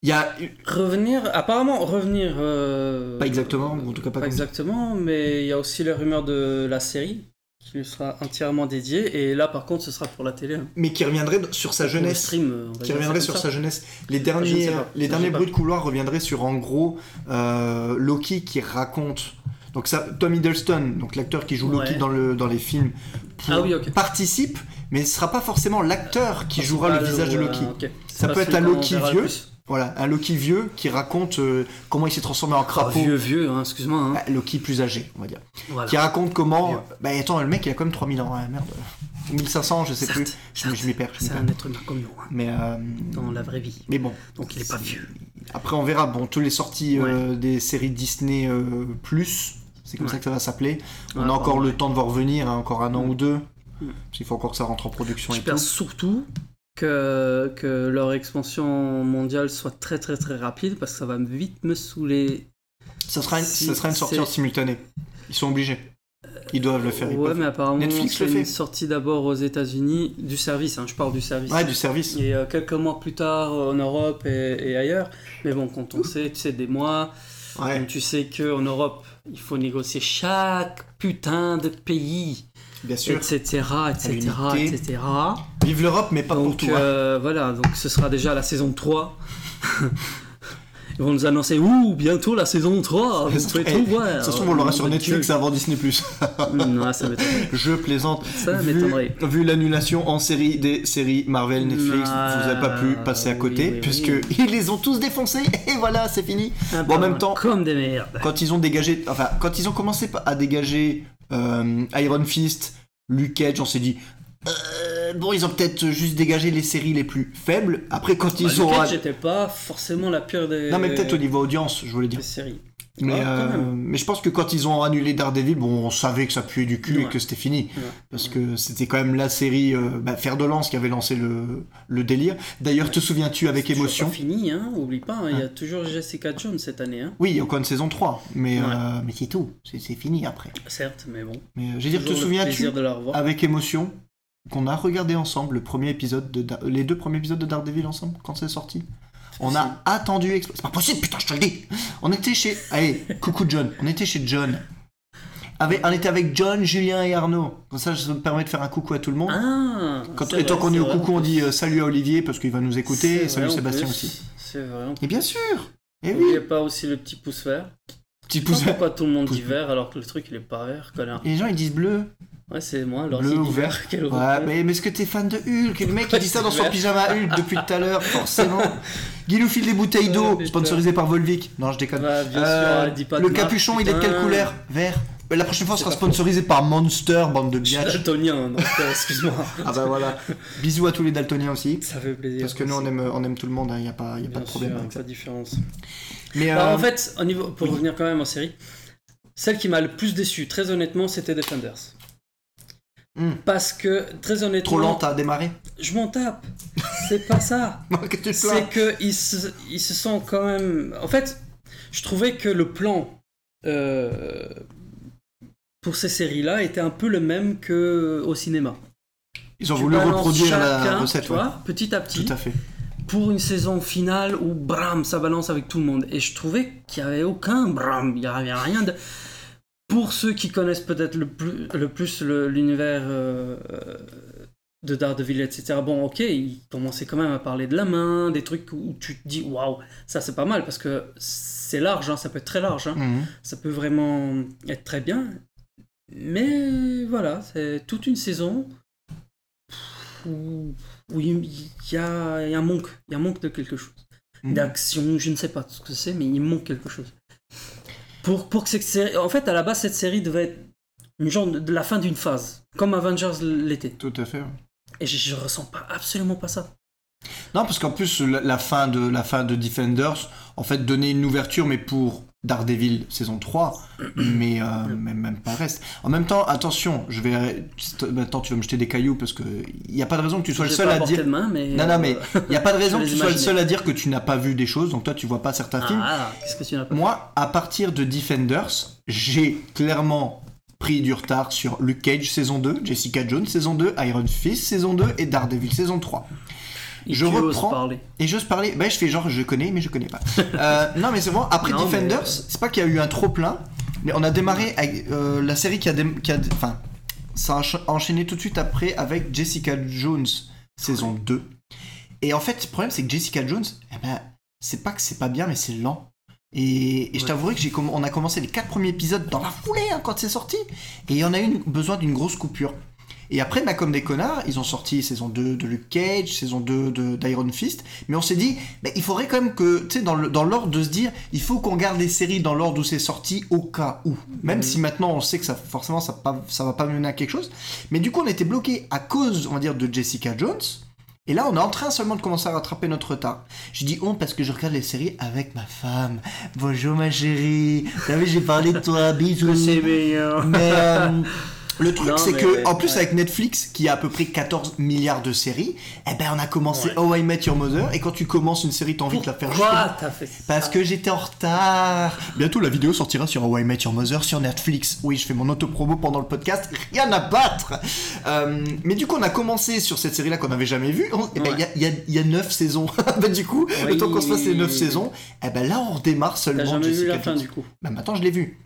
Il y a. Revenir, apparemment revenir. euh, Pas exactement, ou en tout cas pas, Pas exactement, mais il y a aussi les rumeurs de la série qui lui sera entièrement dédiée. Et là, par contre, ce sera pour la télé. hein. Mais qui reviendrait sur sa jeunesse. stream, Qui reviendrait sur sa jeunesse. Les derniers, les Ça, derniers bruits de couloir reviendraient sur en gros euh, Loki qui raconte. Donc ça, Tom Hiddleston, donc l'acteur qui joue Loki Ouais. dans, le, dans les films, pour- Ah oui, participe, mais ce sera pas forcément l'acteur qui jouera le Ah, visage de Loki. ok. Ça peut être un Loki vieux. Voilà, un Loki vieux qui raconte euh, comment il s'est transformé en Ah, crapaud. vieux, vieux, hein, excuse-moi. hein. Ah, Loki plus âgé, on va dire. Voilà. Qui raconte comment. Bah attends, le mec il a quand même 3000 ans, ouais, merde. Ou 1500, je sais Certes, plus. Je, m'y perds. C'est un être humain comme nous, hein, Mais, euh, dans la vraie vie. mais bon. Donc il est pas vieux. Après, on verra. Bon, toutes les sorties euh, des séries Disney euh, Plus, c'est comme Ouais. ça que ça va s'appeler. On a encore le temps de voir revenir, hein, encore un an Mm. ou deux. Mm. Parce qu'il faut encore que ça rentre en production J'espère tout. surtout que, que leur expansion mondiale soit très très très rapide parce que ça va vite me saouler. Ça sera une, Si ça sera une sortie en simultané. Ils sont obligés. Ils doivent le faire. ouais, mais apparemment Netflix le fait. une sortie d'abord aux États-Unis du service. hein, je parle du service. Ouais, du service. Et euh, quelques mois plus tard euh, en Europe et, et ailleurs. Mais bon, quand on sait, tu sais, des mois, Ouais, tu sais qu'en Europe, il faut négocier chaque putain de pays, bien sûr. etc., etc., etc. Vive l'Europe, mais pas pour Donc tout. hein. euh, voilà, donc ce sera déjà la saison 3. [LAUGHS] Ils vont nous annoncer, ouh, bientôt la saison 3, vous [LAUGHS] pouvez tout voir. Ça se trouve, on l'aura Oh, sur Netflix avant Disney+. [LAUGHS] Non, ça m'étonnerait. Je plaisante. Ça Vu, m'étonnerait. vu l'annulation en série des séries Marvel, Netflix, Ah, vous n'avez pas pu passer à côté, oui, puisque oui. [LAUGHS] ils les ont tous défoncés, et voilà, c'est fini. Bon, en même temps- Comme des merdes. Quand ils ont dégagé, enfin, quand ils ont commencé à dégager euh, Iron Fist, Luke Cage, on s'est dit, euh, bon, ils ont peut-être juste dégagé les séries les plus faibles. Après, quand Bah, ils ont. Luke j'étais pas forcément la pire des, Non, mais peut-être au niveau audience, je voulais dire. des séries. Mais, euh, mais je pense que quand ils ont annulé Daredevil, bon, on savait que ça puait du cul et que c'était fini. Ouais. Parce que c'était quand même la série euh, bah, Fer de Lance qui avait lancé le, le délire. D'ailleurs, te souviens-tu avec émotion pas fini, hein, oublie pas, hein, il y a toujours Jessica Jones cette année. Hein. Oui, il y a encore une saison 3, mais, euh, mais c'est tout. C'est fini après. Certes, mais bon. Mais je veux dire, te souviens-tu avec émotion qu'on a regardé ensemble le premier épisode de Da- les deux premiers épisodes de Daredevil ensemble quand c'est sorti. On a attendu c'est pas possible putain je te le dis. On était chez allez coucou John. On était chez John. Avec, on était avec John Julien et Arnaud. Comme ça ça me permet de faire un coucou à tout le monde. Ah Quand, et tant qu'on est au coucou on dit euh, salut à Olivier parce qu'il va nous écouter. Et salut Sébastien plus. aussi. C'est vrai. et bien sûr. Et oui. N'oubliez pas aussi le petit pouce vert. Petit sais pouce pas pourquoi tout le monde dit vert alors que le truc il est pas vert, connard. et les gens ils disent bleu Ouais, c'est moi, alors Bleu ou vert. Quel Ouais, mais, mais est-ce que t'es fan de Hulk? Le mec, il dit ça dans son pyjama Hulk depuis tout à l'heure, [LAUGHS] forcément. Guy nous file des bouteilles d'eau, Oh, putain. sponsorisé par Volvic. Non, je déconne. Bah, bien Euh, sûr, dis pas le marque, capuchon, il est de quelle couleur? Vert. Euh, La prochaine fois, on sera sponsorisé par Monster, bande de biatch. daltonien, donc euh, excuse-moi. [LAUGHS] Ah bah voilà. Bisous à tous les daltoniens aussi. Ça fait plaisir. Parce que nous, on aime, on aime tout le monde, il n'y a, pas, y a pas de problème sûr, avec ça. pas de différence. Mais Bah, euh, en fait, au niveau, pour oui. revenir quand même en série, celle qui m'a le plus déçu, très honnêtement, c'était Defenders. Hmm. Parce que, très honnêtement, trop lent à démarrer. je m'en tape. C'est pas ça. [LAUGHS] C'est plains que ils se, ils se sont quand même. En fait, je trouvais que le plan euh, pour ces séries-là était un peu le même que au cinéma. Ils ont Tu voulu reproduire la chacun, recette, tu ouais. petit à petit, Tout à fait. pour une saison finale où bram, ça balance avec tout le monde. Et je trouvais qu'il n'y avait aucun bram, il n'y avait rien de. Pour ceux qui connaissent peut-être le plus, le plus l'univers euh, de Daredevil, etc. Bon, ok, ils commençaient quand même à parler de la main, des trucs où tu te dis waouh, ça c'est pas mal parce que c'est large, hein, ça peut être très large, hein. Mhm. ça peut vraiment être très bien. Mais voilà, c'est toute une saison où, où il y a, il y a un manque, il y a un manque de quelque chose. Mhm. D'action, je ne sais pas ce que c'est, mais il manque quelque chose. Pour, pour que cette série. En fait, à la base, cette série devait être une genre de, la fin d'une phase, comme Avengers l'était. Tout à fait. Et je, je ressens pas absolument pas ça. Non, parce qu'en plus, la, la fin de, la fin de Defenders, en fait, donnait une ouverture, mais pour Daredevil saison 3, mais euh, même, même pas reste. En même temps, attention, je vais. Maintenant, tu vas me jeter des cailloux, parce que il n'y a pas de raison que tu sois le seul à dire. main, mais. Non, non, mais euh, il n'y a pas de raison [LAUGHS] que tu sois le seul à dire que tu n'as pas vu des choses, donc toi, tu vois pas certains films. Ah, qu'est-ce que tu pas Moi, à partir de Defenders, j'ai clairement pris du retard sur Luke Cage saison 2, Jessica Jones saison 2, Iron Fist saison 2 et Daredevil saison 3. Et je reprends- parler. Et j'ose parler, bah je fais genre je connais mais je connais pas. [LAUGHS] Euh, non mais c'est bon, après Non, Defenders, mais- c'est pas qu'il y a eu un trop plein, mais on a démarré avec euh, la série qui a, dé- qui a- enfin ça a encha- enchaîné tout de suite après avec Jessica Jones saison 2. Et en fait le problème c'est que Jessica Jones, eh ben, c'est pas que c'est pas bien mais c'est lent. Et, et je t'avouerai que j'ai on a commencé les quatre premiers épisodes dans la foulée hein, quand c'est sorti, et on a eu une- besoin d'une grosse coupure. Et après, bah, comme des connards, ils ont sorti saison 2 de Luke Cage, saison 2 de- d'Iron Fist, mais on s'est dit, bah, il faudrait quand même que, tu sais, dans l'ordre de se dire, il faut qu'on garde les séries dans l'ordre où c'est sorti au cas où. Même Mhm. si maintenant on sait que ça, forcément, ça, pas, ça va pas mener à quelque chose. Mais du coup, on était bloqué à cause, on va dire, de Jessica Jones. Et là, on est en train seulement de commencer à rattraper notre retard. Je dis on parce que je regarde les séries avec ma femme. Bonjour ma chérie. T'as vu, j'ai parlé de toi, [LAUGHS] bisous. C'est meilleur. Mais euh, [LAUGHS] le truc, Non, c'est que, en plus, ouais. avec Netflix, qui a à peu près 14 milliards de séries, eh ben, on a commencé Ouais. How I Met Your Mother, et quand tu commences une série, t'as envie de la faire t'as fait ça Parce que j'étais en retard. Bientôt, la vidéo sortira sur How I Met Your Mother sur Netflix. Oui, je fais mon autopromo pendant le podcast. Rien à battre. Euh, mais du coup, on a commencé sur cette série-là qu'on n'avait jamais vue. Eh ben, Il Ouais. y, a, y a- il y a 9 saisons. [LAUGHS] bah, du coup, le Oui, temps qu'on se fasse les oui, 9 oui. saisons, eh ben là, on redémarre seulement T'as jamais vu Jessica la fin Jones. du coup Bah, maintenant, je l'ai vu.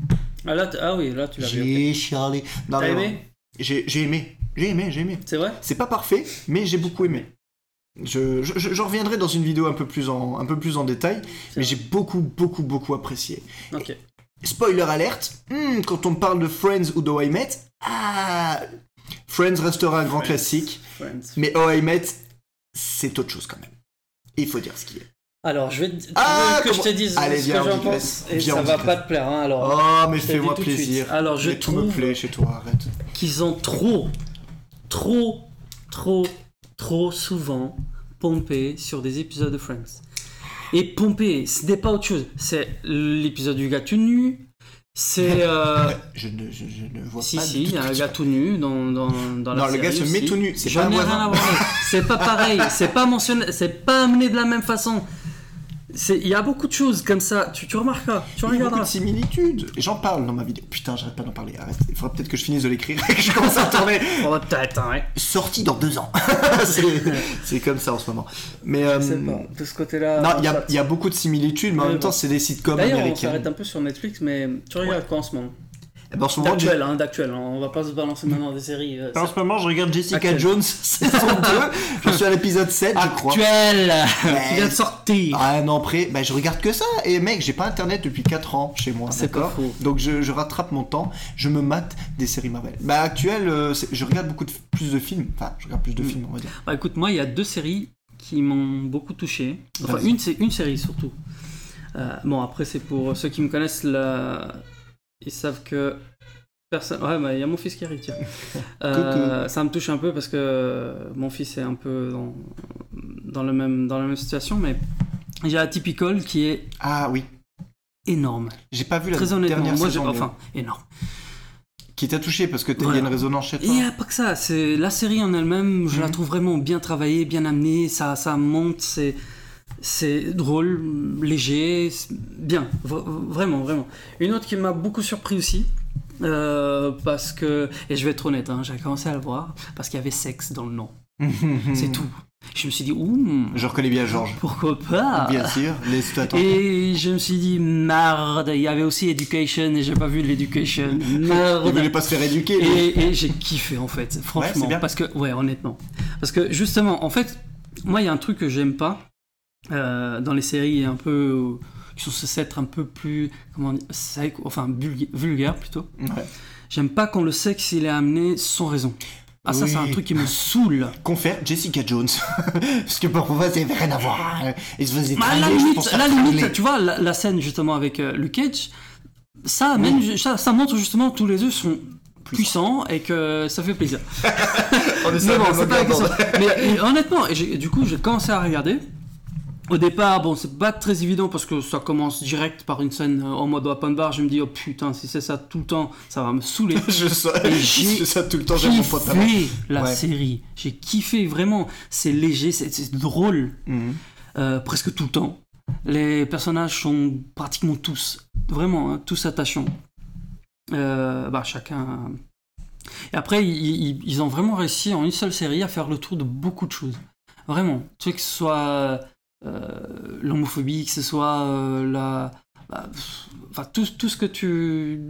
Ah, là, ah oui, là tu l'as. J'ai chialé. T'as aimé J'ai aimé. J'ai aimé, j'ai aimé. C'est vrai? C'est pas parfait, mais j'ai beaucoup aimé. Je, je, reviendrai dans une vidéo un peu plus en, un peu plus en détail, mais j'ai beaucoup, beaucoup, beaucoup apprécié. Ok. Spoiler alerte, hmm, quand on parle de Friends ou de I Met, ah, Friends restera un grand Friends. classique, Friends. mais How I Met, c'est autre chose quand même. Il faut dire ce qu'il est. Alors, je vais te- Ah, que comment- je te dise Allez, ce que j'en pense et ça va pas te plaire. hein, alors, Oh, mais fais-moi plaisir. Alors, je Mais tout me plaît chez toi, arrête. qu'ils ont trop, trop, trop, trop souvent pompé sur des épisodes de Friends. Et pompé, ce n'est pas autre chose. C'est l'épisode du gars tout nu. C'est. [LAUGHS] euh, Je ne, je, je ne vois si, pas si, du il y a un gars tout nu dans, dans, dans la Non, le gars série se met tout nu, c'est pas. C'est pas pareil, c'est pas mentionné, c'est pas amené de la même façon. Il y a beaucoup de choses comme ça, tu, tu remarqueras, tu Il y a beaucoup regarderas. de similitudes. Et J'en parle dans ma vidéo. Putain, j'arrête pas d'en parler. Arrête. Il faudra peut-être que je finisse de l'écrire et que je commence à tourner. On va peut-être, hein, ouais. Sorti dans deux ans. [LAUGHS] c'est c'est comme ça en ce moment. Mais euh, sais pas, de ce côté-là. non, il y a, il y a beaucoup de similitudes, mais en même temps, bon. c'est des sitcoms D'ailleurs, on américains. s'arrête un peu sur Netflix, mais tu regardes quoi en ce moment? Ben, en ce moment, D'actuel, hein, d'actuel. hein. On va pas se balancer maintenant des séries. euh, En ce moment, je regarde Jessica Actuel. Jones, [LAUGHS] saison 2. J'en suis à l'épisode 7, je crois. Actuel Ouais. Qui vient de sortir Ah, un an près, bah, je regarde que ça. Et mec, j'ai pas internet depuis 4 ans chez moi. C'est pas d'accord faux. Donc je, je rattrape mon temps, je me mate des séries Marvel. Bah, actuel, euh, je regarde beaucoup de, plus de films. Enfin, je regarde plus de Mm. films, on va dire. Bah écoute, moi, il y a deux séries qui m'ont beaucoup touché. Enfin, une, c'est une série surtout. Euh, bon, après, c'est pour ceux qui me connaissent, ils savent que. Personne... Ouais, bah, il y a mon fils qui arrive, tiens. [LAUGHS] Euh, ça me touche un peu parce que mon fils est un peu dans, dans, le même, dans la même situation, mais j'ai Atypical qui est Ah oui, énorme. j'ai pas vu la Très honnêtement, dernière moi, j'ai- saison. mais- enfin, énorme. Qui t'a touché parce que t'as- il y a Voilà. une résonance chez toi. il n'y a pas que ça, c'est la série en elle-même, je la Mhm. trouve vraiment bien travaillée, bien amenée, ça, ça monte, c'est c'est drôle, léger, bien, vraiment, vraiment. Une autre qui m'a beaucoup surpris aussi, euh, parce que, et je vais être honnête, hein, j'ai commencé à le voir, parce qu'il y avait sexe dans le nom, [LAUGHS] c'est tout. Je me suis dit, ouh, Je reconnais bien Georges. pourquoi pas? Bien sûr. Et je me suis dit, merde, il y avait aussi Education, et j'ai pas vu l'Education, [LAUGHS] Il merde. voulait pas se faire éduquer. Et, et j'ai kiffé en fait, franchement. bien. parce que, ouais, honnêtement. Parce que justement, en fait, moi, il y a un truc que j'aime pas euh, dans les séries un peu. euh, qui sont censées être un peu plus. Comment dire psycho- Enfin, vulga- vulgaires plutôt. Ouais. J'aime pas quand le sexe il est amené sans raison. Ah, ça, c'est un truc qui me saoule. [LAUGHS] Confère Jessica Jones. [LAUGHS] Parce que pour moi, ça n'avait rien à voir. Il se faisait Bah, la limite, la limite, tu vois, la, la scène justement avec euh, Luke Cage, ça, amène, ça, ça montre justement que tous les deux sont puissants et que ça fait plaisir. [LAUGHS] On Mais bon, c'est pas la longueur question. d'onde. Mais et honnêtement, et du coup, j'ai commencé à regarder. Au départ, bon, c'est pas très évident parce que ça commence direct par une scène euh, en mode open bar. Je me dis, oh putain, si c'est ça tout le temps, ça va me saouler. [LAUGHS] Je sais, fais [LAUGHS] ça tout le temps, j'ai mon pote à la Ouais. série. J'ai kiffé vraiment. C'est léger, c'est c'est drôle Mhm. euh, presque tout le temps. Les personnages sont pratiquement tous, vraiment, hein, tous attachants. Euh, bah, chacun. Et après, ils, ils- ont vraiment réussi en une seule série à faire le tour de beaucoup de choses. Vraiment. Tu sais, que ce soit l'homophobie, que ce soit euh, la. bah, Enfin, tout, tout ce que tu.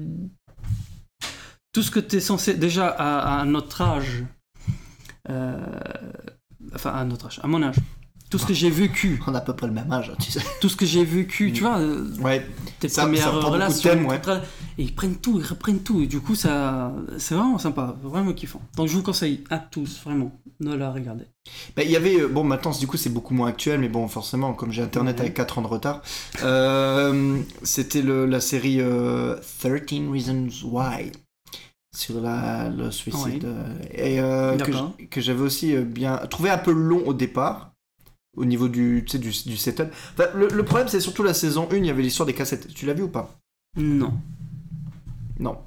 Tout ce que tu es censé. Déjà, à, à notre âge. euh, enfin, à notre âge, à mon âge. Tout ce que j'ai vécu, On a à peu près le même âge, tu sais. tout ce que j'ai vécu, tu vois, euh, Ouais, tes Ça- premières ça relations, thèmes, ouais. et ils prennent tout, ils reprennent tout, et du coup, ça, c'est vraiment sympa, vraiment kiffant. Donc, je vous conseille à tous, vraiment, de la regarder. Bah, il y avait, euh, bon maintenant du coup c'est beaucoup moins actuel, mais bon forcément comme j'ai internet Ouais. avec 4 ans de retard, euh, c'était la série euh, 13 Reasons Why sur la, le suicide. Ouais. Et euh, que j'avais aussi bien trouvé un peu long au départ. Au niveau du, tu sais, du, du setup. Enfin, le, le problème, c'est surtout la saison 1, il y avait l'histoire des cassettes. Tu l'as vu ou pas? Non. Non.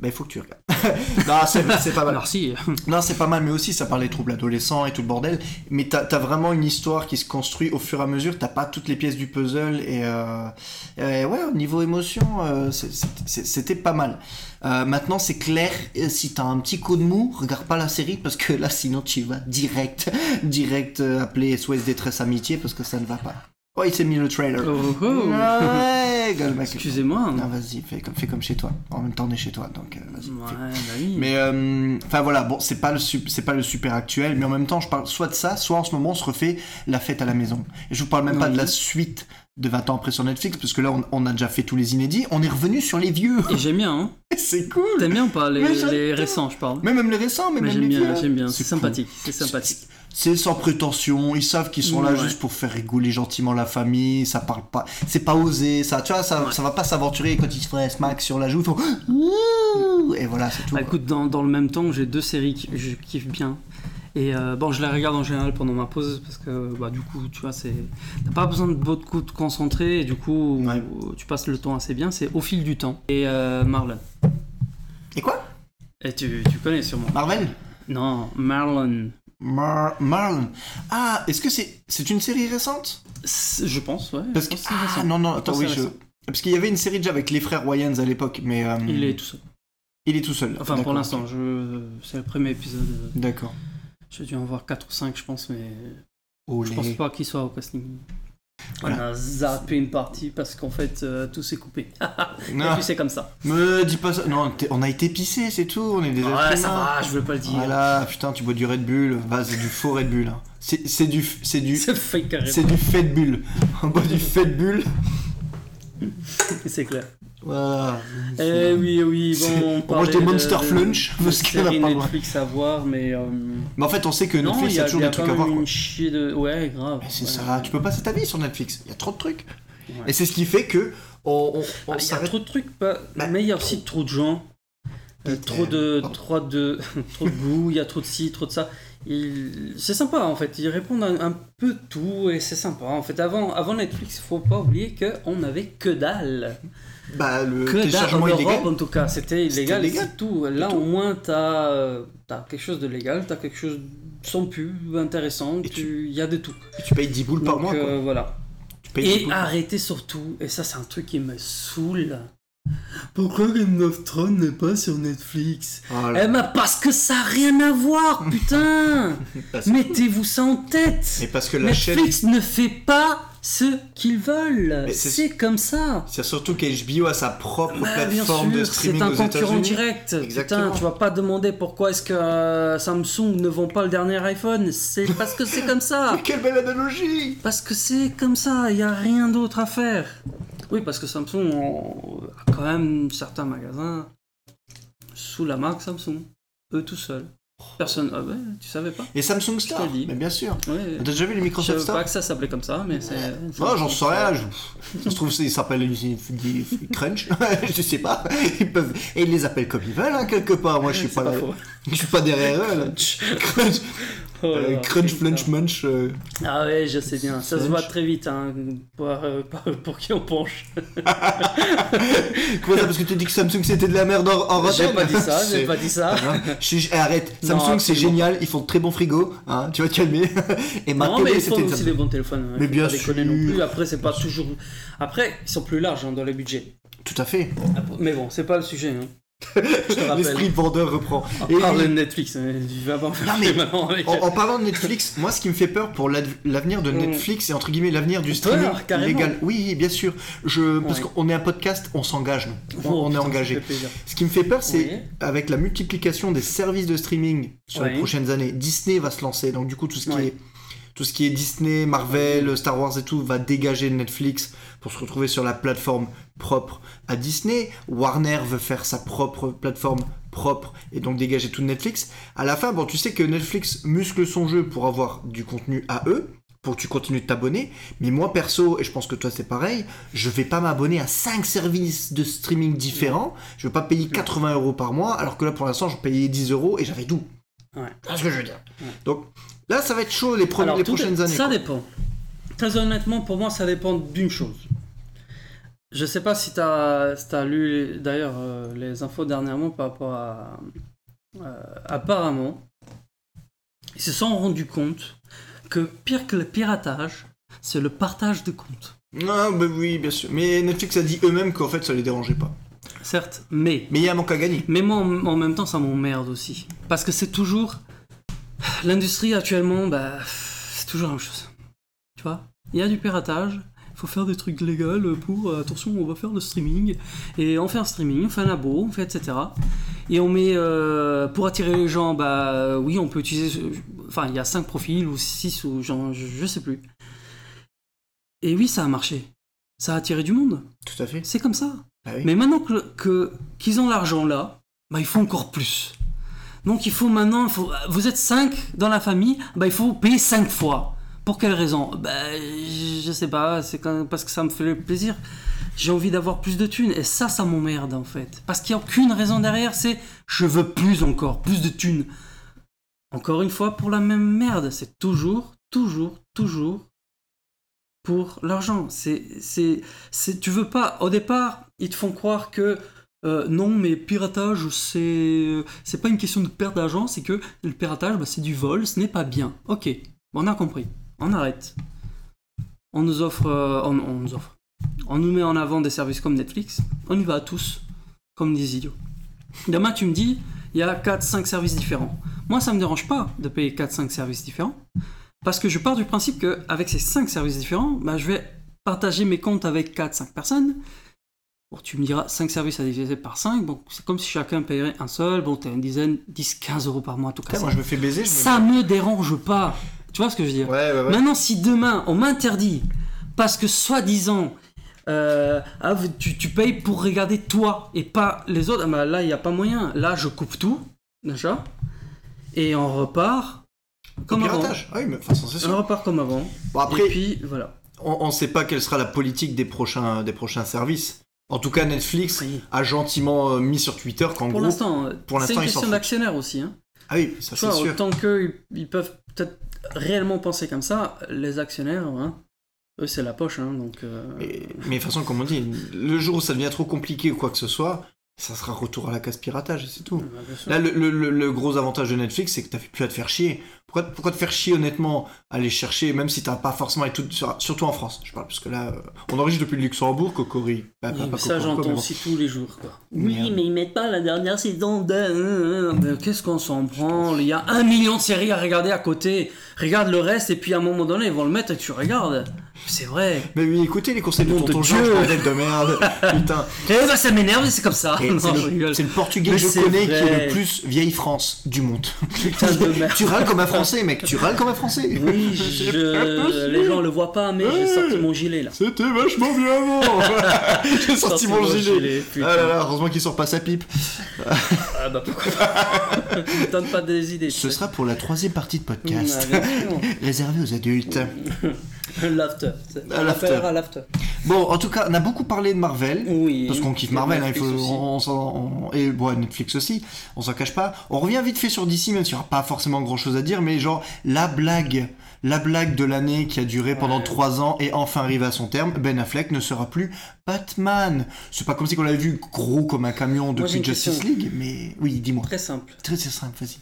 Bah, il faut que tu regardes. [LAUGHS] non, c'est pas mal. Merci. Non, c'est pas mal, mais aussi ça parle des troubles adolescents et tout le bordel. Mais t'as as vraiment une histoire qui se construit au fur et à mesure. T'as pas toutes les pièces du puzzle et, euh, et ouais, au niveau émotion, euh, c'était pas mal. Euh, maintenant, c'est clair. Si t'as un petit coup de mou, regarde pas la série parce que là, sinon tu vas direct, [LAUGHS] direct appeler SOS détresse amitié parce que ça ne va pas. Oh, il s'est mis le trailer. Oh, oh. Ouais, Excusez-moi. Non, vas-y, fais comme, fais comme chez toi. En même temps, on est chez toi, donc euh, vas-y. Ouais, bah oui. Mais euh, enfin voilà, bon, c'est pas le c'est pas le super actuel, mais en même temps, je parle soit de ça, soit en ce moment, on se refait la fête à la maison. Et je vous parle même pas de la suite de 20 ans après sur Netflix, parce que là, on, on a déjà fait tous les inédits, on est revenu sur les vieux. Et j'aime bien, hein. [LAUGHS] c'est cool. T'aimes bien ou pas les, récents, je parle Mais même les récents, mais, Mais même j'aime les bien, vieux. j'aime bien, c'est cool. sympathique, c'est sympathique. C'est sans prétention, ils savent qu'ils sont là Ouais. juste pour faire rigoler gentiment la famille, ça parle pas, c'est pas osé, ça, tu vois, ça, Ouais. ça va pas s'aventurer quand ils se font smack sur la joue, ils font et voilà, c'est tout. Bah, écoute, dans, dans le même temps, j'ai deux séries que je kiffe bien. Et euh, bon, je les regarde en général pendant ma pause parce que bah, du coup, tu vois, c'est t'as pas besoin de beaucoup te concentrer et du coup, tu passes le temps assez bien. C'est au fil du temps. Et euh, Marlon. Et quoi? Et tu, tu connais sûrement. Marvel? Non, Marlon. Mar Marlon. Ah, est-ce que c'est c'est une série récente? Je pense, ouais. Parce que pense ah récent. non non attends oui je parce qu'il y avait une série déjà avec les frères Wayans à l'époque mais euh, Il est tout seul. il est tout seul. Enfin, pour l'instant, je... c'est le premier épisode. D'accord. J'ai dû en voir 4 ou 5, je pense, mais Oh, je pense pas qu'il soit au casting. Voilà. On a zappé une partie parce qu'en fait, euh, tout s'est coupé. [LAUGHS] Et Non, puis c'est comme ça. me dis pas ça. Non, on a été pissé, c'est tout. On est des Ouais, ça va, je veux pas le dire. Voilà, putain, tu bois du Red Bull. Bah, c'est du faux Red Bull. hein. C'est du c'est du [LAUGHS] C'est fake carrément. c'est du fait de bulle. On boit du fait de bulle. C'est clair. Voilà. Eh oui, oui, bon, on parlait des Monster de- Flunch, de parce qu'elle a pas. Netflix à voir, mais... euh, Mais en fait, on sait que non, Netflix, il y a, toujours il y a des trucs à voir. une chier de... Ouais, grave. C'est Ouais. ça, tu peux passer ta vie sur Netflix. Il y a trop de trucs. Ouais. Et c'est ce qui fait que on, on, on Ah, Il y a trop de trucs, pas... Bah, mais il y a aussi trop de gens. euh, trop de, trop de, [LAUGHS] trop de goût, il y a trop de ci, trop de ça. Il- C'est sympa en fait, ils répondent à un peu tout et c'est sympa. En fait, avant, avant Netflix, il faut pas oublier qu'on n'avait que dalle. Bah, le Que dalle en Europe illégal. en tout cas, c'était illégal, légal. c'est tout. Là tout. au moins t'as euh, as quelque chose de légal, t'as quelque chose sans pub, intéressant, tu- il y a de tout. Et tu payes 10 boules par mois, quoi. euh, voilà. Tu payes 10 Et arrêtez surtout, et ça c'est un truc qui me saoule. Pourquoi Game of Thrones n'est pas sur Netflix Oh là. Eh ben parce que ça n'a rien à voir, [LAUGHS] putain Mettez-vous ça en tête Mais parce que la chaîne. Netflix ne fait pas ce qu'ils veulent. C'est- comme ça. C'est surtout qu'HBO a sa propre Bah, bien plateforme de streaming c'est un aux concurrent direct. Exactement. Putain, tu vas pas demander pourquoi est-ce que euh, Samsung ne vend pas le dernier iPhone. C'est [LAUGHS] parce que c'est comme ça. Mais quelle belle analogie Parce que c'est comme ça, il n'y a rien d'autre à faire. Oui, parce que Samsung on- a quand même certains magasins sous la marque Samsung. Eux tout seuls. Personne. Ah ouais, tu savais pas Et Samsung Star, dis. mais bien sûr. Ouais. T'as déjà vu les Je Microsoft savais Star pas que ça s'appelait comme ça, mais c'est. Non, j'en sais rien. je- Ça se trouve, il s'appelle Crunch. [LAUGHS] je sais pas. Ils peuvent... Et ils les appellent comme ils veulent, hein, quelque part. Moi, je suis pas, pas là-. Je suis pas derrière eux. là. Crunch, Oh euh, crunch. Flunch, Munch. euh. Ah ouais, je sais bien. Ça se voit très vite, hein, pour, euh, pour- qui on penche. [LAUGHS] Comment ça Parce que tu dis que Samsung c'était de la merde en, en J'ai pas dit ça, [LAUGHS] j'ai pas dit ça. [LAUGHS] Arrête, Samsung c'est génial, ils font de très bons frigos, hein, tu vas te calmer. Et ma Non, télé mais ils font aussi des bons téléphones. hein, Mais bien pas sûr. non plus. Après, c'est pas toujours. Après, ils sont plus larges hein, dans les budgets. Tout à fait. Après- Mais bon, c'est pas le sujet. Hein. L'esprit vendeur reprend. Et Et- parle de Netflix. mais- avec. En, en parlant de Netflix, moi ce qui me fait peur pour l'avenir de Mm. Netflix et entre guillemets l'avenir du streaming légal. Oui, bien sûr. Je, parce qu'on est un podcast, on s'engage, nous. Oh, on est putain, engagé. Ce qui me fait peur, c'est avec la multiplication des services de streaming sur les prochaines années, Disney va se lancer. Donc du coup, tout ce qui est tout ce qui est Disney, Marvel, Star Wars et tout va dégager Netflix pour se retrouver sur la plateforme propre à Disney. Warner veut faire sa propre plateforme propre et donc dégager tout Netflix. À la fin, bon, tu sais que Netflix muscle son jeu pour avoir du contenu à eux pour que tu continues de t'abonner. Mais moi, perso, et je pense que toi c'est pareil, je vais pas m'abonner à 5 services de streaming différents. Je vais pas payer 80 euros par mois, alors que là, pour l'instant, je payais 10 euros et j'avais tout. Ouais. Vois ce que je veux dire? Ouais. Donc là, ça va être chaud les, Alors, prochaines est- années. Ça quoi. dépend. Très honnêtement, pour moi, ça dépend d'une chose. Je sais pas si tu as, lu d'ailleurs euh, les infos dernièrement par rapport à. euh, apparemment, ils se sont rendus compte que pire que le piratage, c'est le partage de comptes. Non, bah oui, bien sûr. Mais Netflix a dit eux-mêmes qu'en fait, ça les dérangeait pas. Certes, mais. Mais il y a un manque à gagner. Mais moi, en en même temps, ça m'emmerde aussi. Parce que c'est toujours. L'industrie actuellement, bah, c'est toujours la même chose. Tu vois? Il y a du piratage, faut faire des trucs légaux pour. euh, attention, on va faire le streaming. Et on fait un streaming, on fait un abo, on fait etc. Et on met. euh, pour attirer les gens, bah euh, oui, on peut utiliser. Enfin, il y a 5 profils ou 6 ou genre, je, je sais plus. Et oui, ça a marché. Ça a attiré du monde. Tout à fait. C'est comme ça. Bah oui. Mais maintenant que que- qu'ils ont l'argent là, bah, il faut encore plus. Donc il faut maintenant, il faut, vous êtes 5 dans la famille, bah, il faut payer 5 fois. Pour quelle raison? Bah, Je sais pas, c'est parce que ça me fait plaisir. J'ai envie d'avoir plus de thunes. Et ça, ça m'emmerde en fait. Parce qu'il n'y a aucune raison derrière, c'est je veux plus encore, plus de thunes. Encore une fois, pour la même merde, c'est toujours, toujours, toujours pour l'argent. C'est, c'est, c'est, tu veux pas. Au départ, ils te font croire que euh, non, mais piratage, c'est, c'est pas une question de perte d'argent, c'est que le piratage, bah, c'est du vol, ce n'est pas bien. Ok, on a compris. On arrête. On nous offre, euh, on, on nous offre. On nous met en avant des services comme Netflix. On y va à tous, comme des idiots. Demain, tu me dis, il y a 4-5 services différents. Moi, ça me dérange pas de payer 4-5 services différents. Parce que je pars du principe qu'avec ces 5 services différents, bah, je vais partager mes comptes avec 4-5 personnes. Bon, tu me diras 5 services à diviser par 5, bon, c'est comme si chacun payerait un seul, bon, t'as une dizaine, 10-15 euros par mois, en tout cas. Putain, moi, je me fais baiser. Je me- Ça me dérange pas. Tu vois ce que je veux dire Ouais, ouais, ouais. Maintenant, si demain on m'interdit parce que soi-disant euh, ah, tu, tu payes pour regarder toi et pas les autres, ah bah là il n'y a pas moyen. Là je coupe tout, déjà, et on repart comme avant. Ah oui, mais c'est On repart comme avant. Bon, après, et puis voilà. on ne sait pas quelle sera la politique des prochains, des prochains services. En tout cas, Netflix Oui. a gentiment euh, mis sur Twitter qu'en Pour gros. l'instant, euh, pour c'est l'instant, une ils s'en question d'actionnaire aussi. Hein. Ah oui, ça c'est sûr. autant qu'ils ils peuvent peut-être réellement penser comme ça, les actionnaires, hein, eux c'est la poche. Hein, donc, euh, Mais, mais de toute façon, comme on dit, le jour où ça devient trop compliqué ou quoi que ce soit, ça sera retour à la case piratage et c'est tout. bah. Là, le, le- le- le gros avantage de Netflix, c'est que t'as plus à te faire chier. Pourquoi, pourquoi te faire chier honnêtement Aller chercher, même si t'as pas forcément et tout, sur- surtout en France, je parle, parce que là, euh, on enregistre depuis le Luxembourg, Cocori. Pas- Oui, pas ça j'entends bon. aussi tous les jours. Quoi. Merde. Oui, mais ils mettent pas la dernière saison de. Mais Qu'est-ce qu'on s'en branle? Il y a un million de séries à regarder à côté. Regarde le reste et puis à un moment donné ils vont le mettre et tu regardes. C'est vrai. Mais oui, écoutez les conseils de tonton Dieu. Georges, de merde. [LAUGHS] Putain. Eh bah ça m'énerve, c'est comme ça. C'est le, portugais Mais que je connais qui est le plus vieille France du monde. Putain de [LAUGHS] merde. tu râles comme un français, mec. Tu râles comme un français. Oui, je... les gens le voient pas, mais j'ai sorti mon gilet là. C'était vachement bien avant. [LAUGHS] J'ai sorti mon gilet. putain. Ah là là, heureusement qu'il sort pas sa pipe. Ah bah pourquoi pas Donne pas des idées. Ce sera pour la troisième partie de podcast, réservée aux adultes. L'after. À l'after. Bon, en tout cas, on a beaucoup parlé de Marvel. Oui. Parce qu'on kiffe Marvel, hein, il faut, on, s'en- on- et bon, Netflix aussi, on s'en cache pas. On revient vite fait sur DC, même s'il n'y aura pas forcément grand chose à dire, mais genre, la blague, la blague de l'année qui a duré pendant Ouais. trois ans et enfin arrive à son terme, Ben Affleck ne sera plus Batman. C'est pas comme si on l'avait vu gros comme un camion depuis Justice question. League, mais oui, dis-moi. Très simple. Très très simple, vas-y.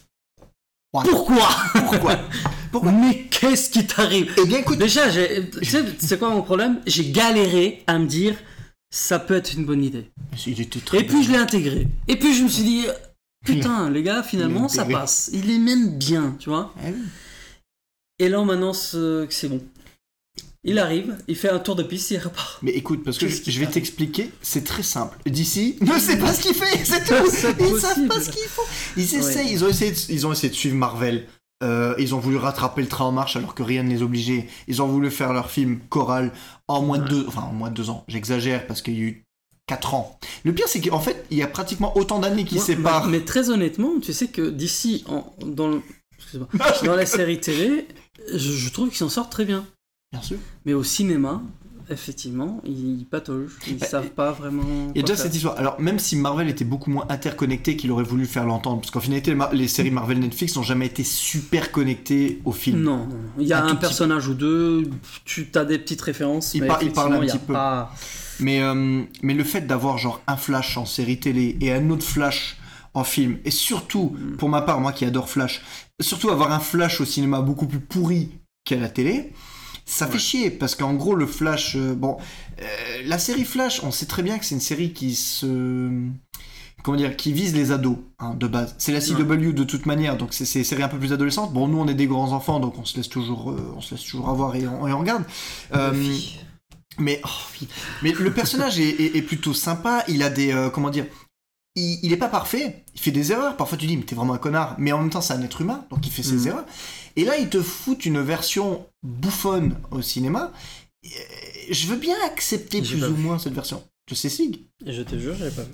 Pourquoi? Pourquoi? [LAUGHS] Pourquoi? Mais qu'est-ce qui t'arrive? Eh bien écoute, Déjà, tu sais, c'est quoi mon problème? J'ai galéré à me dire ça peut être une bonne idée. il était très Et puis je l'ai intégré. Et puis je me suis dit putain, les gars, finalement ça passe. Il est même bien, tu vois? Eh oui. Et là on m'annonce euh, que c'est bon. Il arrive, il fait un tour de piste, il repart. Mais écoute, parce que je, je vais t'expliquer, c'est très simple. D'ici, [LAUGHS] ne sait pas ce qu'il fait, c'est tout. Ils savent possible. pas ce qu'ils font. Ils Ouais. essayent, ils ont essayé, de, ils ont essayé de suivre Marvel. Euh, ils ont voulu rattraper le train en marche alors que rien ne les obligeait. Ils ont voulu faire leur film choral en moins de deux, enfin en moins de deux ans. J'exagère parce qu'il y a eu quatre ans. Le pire, c'est qu'en fait, il y a pratiquement autant d'années qui séparent. Mais, mais très honnêtement, tu sais que d'ici, dans, [LAUGHS] dans les séries télé, je, je trouve qu'ils s'en sortent très bien. Bien sûr. Mais au cinéma, effectivement, ils pataugent. Ils Bah, savent pas vraiment. Il y a déjà faire. cette histoire. Alors, même si Marvel était beaucoup moins interconnecté qu'il aurait voulu faire l'entendre, parce qu'en finalité, les séries Marvel Netflix n'ont jamais été super connectées au film. Non, il y a Un petit personnage ou deux, tu as des petites références, Il mais par- il parle un effectivement, il y a petit peu. pas- Mais, euh, mais le fait d'avoir genre un flash en série télé et un autre flash en film, et surtout, Mm. pour ma part, moi qui adore Flash, surtout avoir un flash au cinéma beaucoup plus pourri qu'à la télé, ça fait Ouais. chier, parce qu'en gros, le flash, euh, bon, euh, la série Flash, on sait très bien que c'est une série qui se... Comment dire, qui vise les ados, hein, de base. C'est la CW de toute manière, donc c'est une série un peu plus adolescente. Bon, nous, on est des grands enfants, donc on se laisse toujours, euh, on se laisse toujours avoir et on, et on regarde. Mais, oh, mais le personnage est, est- est plutôt sympa. Il a des. comment dire il, il est pas parfait. Il fait des erreurs. Parfois tu dis, mais t'es vraiment un connard. Mais en même temps, c'est un être humain. Donc il fait ses Mhm. erreurs. Et là, il te fout une version bouffonne au cinéma. Je veux bien accepter plus ou vu. moins cette version. Je sais, Sig. Je te jure, j'avais pas vu.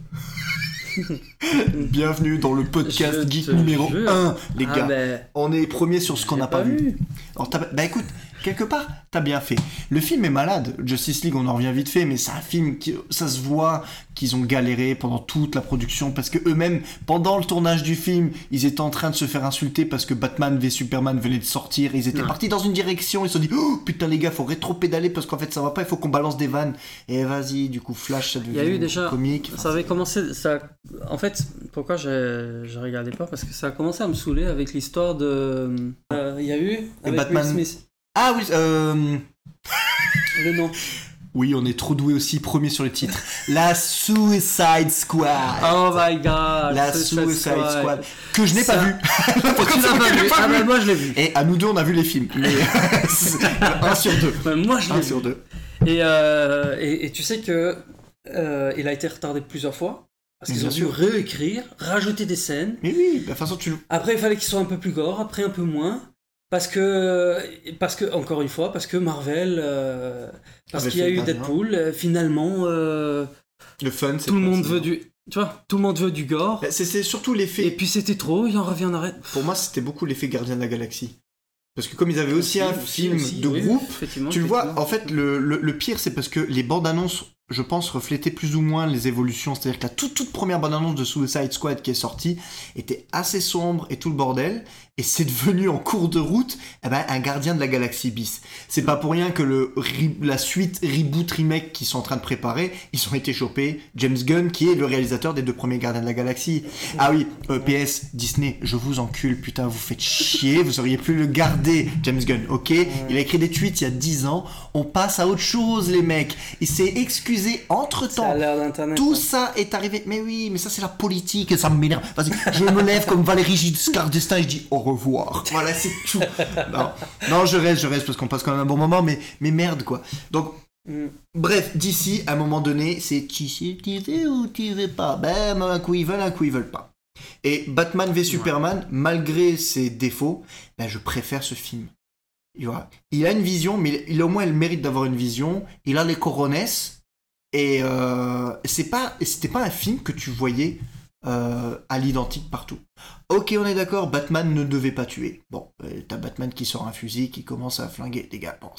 [LAUGHS] Bienvenue dans le podcast geek numéro jure. 1, les Ah, gars. On est premier sur ce qu'on n'a pas, vu. Alors, bah écoute, quelque part, t'as bien fait. Le film est malade. Justice League, on en revient vite fait, mais c'est un film qui, ça se voit qu'ils ont galéré pendant toute la production parce que eux-mêmes, pendant le tournage du film, ils étaient en train de se faire insulter parce que Batman v Superman venait de sortir. Ils étaient Ouais. partis dans une direction. Ils se sont dit, oh putain les gars, faut rétro-pédaler parce qu'en fait ça va pas. Il faut qu'on balance des vannes. Et vas-y, du coup, Flash, ça devient Il y a eu déjà- comique. Ça avait commencé. Ça... En fait, pourquoi je, je regardais pas? Parce que ça a commencé à me saouler avec l'histoire de. Euh, Il y a eu. Avec Batman. Will Smith. Ah oui, euh... Le nom. Oui, on est trop doué aussi, premier sur le titre. La Suicide Squad. Oh my god. La Suicide Suicide Squad. Squad. Que je n'ai pas vu. [LAUGHS] Tu l'as pas vu Ah, ben moi je l'ai vu. Et à nous deux, on a vu les films. Mais [LAUGHS] un sur deux. Ouais, moi je l'ai Un vu. sur deux. Et, euh, et, et tu sais que euh, il a été retardé plusieurs fois parce qu'ils ont dû réécrire, rajouter des scènes. Mais oui, de toute façon, tu. Après, il fallait qu'ils soient un peu plus gore, après un peu moins. Parce que, parce que encore une fois, parce que Marvel, euh, parce qu'il y a eu. Deadpool, euh, finalement, euh, Le fun, tout le monde veut du, tu vois, tout le monde veut du gore. Bah, C'est c'est surtout l'effet. Et puis c'était trop, il en revient en arrête. Pour moi, c'était beaucoup l'effet Gardien de la Galaxie. Parce que comme ils avaient aussi un film aussi, de oui, groupe, tu le vois, en fait, le, le- le pire, c'est parce que les bandes annonces, je pense, reflétaient plus ou moins les évolutions. C'est-à-dire que la toute, toute première bande annonce de Suicide Squad qui est sortie était assez sombre et tout le bordel. Et c'est devenu en cours de route eh ben, un gardien de la galaxie bis. C'est pas pour rien que le, la suite reboot remake qu'ils sont en train de préparer, ils ont été chopés. James Gunn, qui est le réalisateur des deux premiers gardiens de la galaxie. Ah oui, euh, PS, Disney, je vous encule, putain, vous faites chier, vous auriez pu le garder, James Gunn, ok? Il a écrit des tweets il y a 10 ans, on passe à autre chose, les mecs. Il s'est excusé entre Ça a temps. l'air d'internet. Tout hein. ça est arrivé. Mais oui, mais ça c'est la politique et ça m'énerve. Vas-y, je me lève comme Valérie Giscard d'Estaing et je dis au revoir. [LAUGHS] Voilà, c'est tout. [LAUGHS] non. non, je reste, je reste parce qu'on passe quand même un bon moment, mais, mais merde quoi. Donc, Mm. bref, d'ici, à un moment donné, c'est tu sais, tu veux ou tu veux pas? Ben, un coup ils veulent, un coup ils veulent pas. Et Batman v Superman, malgré ses défauts, ben, je préfère ce film. Il a une vision, mais il au moins le mérite d'avoir une vision. Il a les coronesses. Et euh, c'est pas, c'était pas un film que tu voyais euh, à l'identique partout. Ok, on est d'accord, Batman ne devait pas tuer. Bon, euh, t'as Batman qui sort un fusil, qui commence à flinguer des gars. Bon,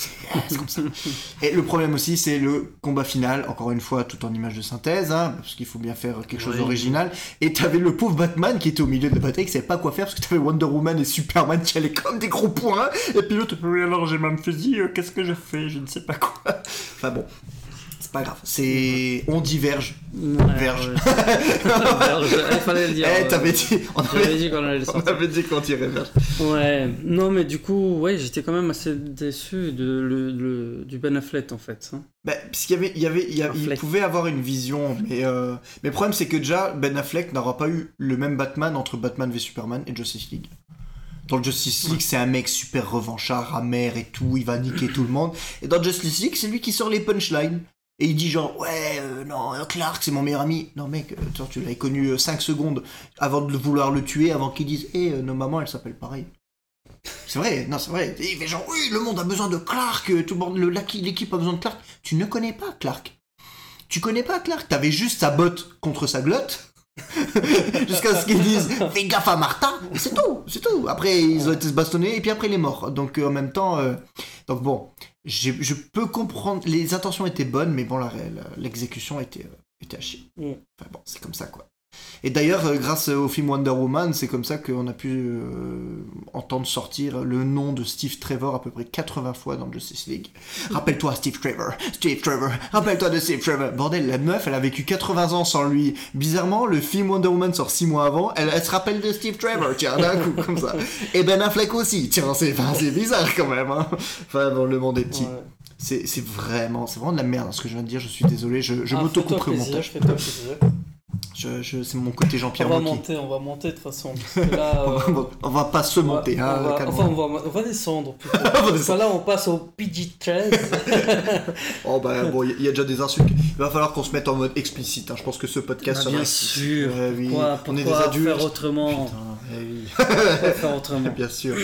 c'est comme ça. [LAUGHS] Et le problème aussi, c'est le combat final, encore une fois, tout en image de synthèse, hein, parce qu'il faut bien faire quelque chose d'original. Et t'avais le pauvre Batman qui était au milieu de la bataille, qui savait pas quoi faire, parce que t'avais Wonder Woman et Superman qui allaient comme des gros points. Et puis l'autre, Oui, alors j'ai même fusil, euh, qu'est-ce que je fais Je ne sais pas quoi. enfin bon, pas grave. C'est, on diverge. Ouais, Verge. ouais. [LAUGHS] Verge, Il fallait le dire. Eh, t'avais dit, on avait, dit qu'on allait le on sortir. avait dit qu'on dirait verge. Ouais, non, mais du coup, ouais, j'étais quand même assez déçu de, le, le- du Ben Affleck en fait. hein. Bah, parce qu'il y avait, il y avait, il, y a- il Affleck. pouvait avoir une vision, mais, euh, mais le problème c'est que déjà Ben Affleck n'aura pas eu le même Batman entre Batman v Superman et Justice League. Dans le Justice League, c'est un mec super revanchard, amer et tout, il va niquer tout le monde. Et dans Justice League, c'est lui qui sort les punchlines. Et il dit genre, ouais, euh, non, euh, Clark, c'est mon meilleur ami. Non, mec, euh, tu l'avais connu 5 secondes avant de vouloir le tuer, avant qu'il dise, hé, nos mamans, elles s'appellent pareil. C'est vrai, non, c'est vrai. Il fait genre, oui, le monde a besoin de Clark, tout le monde, l'équipe a besoin de Clark. Tu ne connais pas Clark. Tu connais pas Clark. T'avais juste sa botte contre sa glotte. [LAUGHS] Jusqu'à ce qu'ils disent fais gaffe à Martha et c'est tout c'est tout après ils ont été se bastonner et puis après il est mort donc en même temps donc bon je peux comprendre les intentions étaient bonnes mais bon la réelle l'exécution était euh, était à chier Mm. enfin bon c'est comme ça quoi et d'ailleurs euh, grâce au film Wonder Woman c'est comme ça qu'on a pu euh, entendre sortir le nom de Steve Trevor à peu près 80 fois dans Justice League. Rappelle-toi Steve Trevor. Steve Trevor. Rappelle-toi de Steve Trevor. Bordel la meuf elle a vécu 80 ans sans lui. Bizarrement le film Wonder Woman sort 6 mois avant elle, elle se rappelle de Steve Trevor tiens d'un coup [LAUGHS] comme ça. Et Ben Affleck aussi. Tiens c'est enfin, bizarre quand même hein. enfin bon le monde est petit. Ouais. c'est vraiment c'est vraiment de la merde hein, ce que je viens de dire. Je suis désolé. Je, je Ah, m'auto-couperai au plaisir, montage. Je, je- c'est mon côté On Jean-Pierre va Mocky monter, on va monter de toute façon. Parce que là, [LAUGHS] on, euh, va, on va pas se on va- monter on hein, va- enfin, on va, on va descendre [LAUGHS] plutôt. va Parce que descendre. là, on passe au PG-13. [LAUGHS] Oh bah bon, il y, y a déjà des insultes. Il va falloir qu'on se mette en mode explicite. hein. Je pense que ce podcast Bah, bien sûr. Ouais, oui. Pourquoi, on est des adultes. faire autrement? Putain, eh oui. Pourquoi faire autrement? Bien sûr.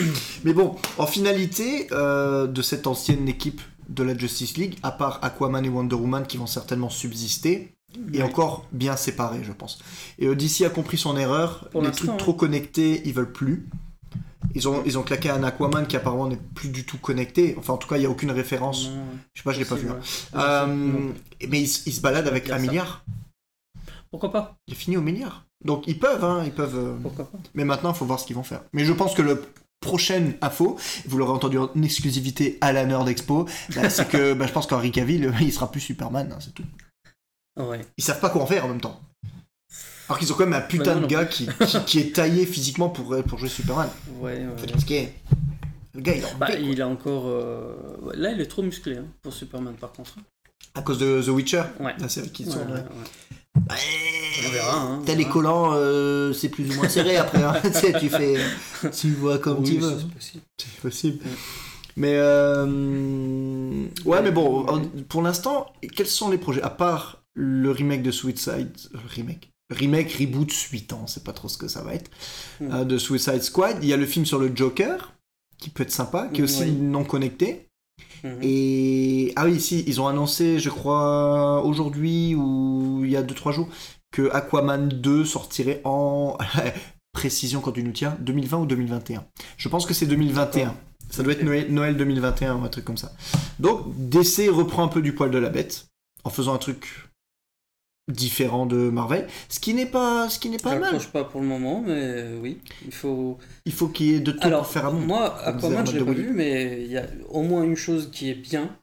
Mais bon, en finalité euh, de cette ancienne équipe de la Justice League, à part Aquaman et Wonder Woman qui vont certainement subsister, et Ouais. encore bien séparés, je pense. Et euh, DC a compris son erreur. Pour les trucs hein. trop connectés, ils veulent plus. Ils ont, ils ont claqué un Aquaman qui apparemment n'est plus du tout connecté. Enfin, en tout cas, il n'y a aucune référence. Non, Je sais pas, je l'ai pas vu. hein. Euh, mais ils, ils se baladent avec un ça. milliard. Pourquoi pas? Il est fini au milliard. Donc ils peuvent, hein, ils peuvent. euh, Pourquoi pas? Mais maintenant, il faut voir ce qu'ils vont faire. Mais je pense que le prochaine info, vous l'aurez entendu en exclusivité à la Nerd Expo, bah, c'est que [LAUGHS] bah, je pense qu'Henri Cavill, il sera plus Superman, hein, c'est tout. Ouais. Ils savent pas quoi en faire en même temps. Alors qu'ils ont quand même un putain Bah, non, de gars qui, qui, qui est taillé physiquement pour, pour jouer Superman. Ouais, ouais. Qui est. Le gars, il Bah, il a encore. euh, Là, il est trop musclé hein, pour Superman, par contre. À cause de The Witcher, Ouais. la série qui Ouais, tourne. ouais, ouais. ouais. Ouais. On verra, hein, T'as les collants, euh, c'est plus ou moins serré après. hein. [LAUGHS] tu sais, tu fais. Tu vois comme Oui, tu veux. c'est possible. C'est possible. Ouais. Mais euh... ouais, mais bon, pour l'instant, quels sont les projets? À part le remake de Suicide, remake, remake, reboot, suite, on sait pas trop ce que ça va être, Mm. euh, de Suicide Squad. Il y a le film sur le Joker qui peut être sympa, qui est aussi Oui. non connecté. Mhm. Et ah oui, si, ils ont annoncé, je crois, aujourd'hui ou il y a 2-3 jours, que Aquaman 2 sortirait en [LAUGHS] précision quand tu nous tiens, 2020 ou 2021. Je pense que c'est 2021. Ça doit être. Noël, Noël 2021 ou un truc comme ça. Donc DC reprend un peu du poil de la bête en faisant un truc différent de Marvel, ce qui n'est pas, ce qui n'est pas mal. Pas pour le moment, mais oui, il faut. Il faut qu'il y ait de tout Alors, pour faire un monde. moi, Aquaman, je l'ai pas vu, mais il y a au moins une chose qui est bien,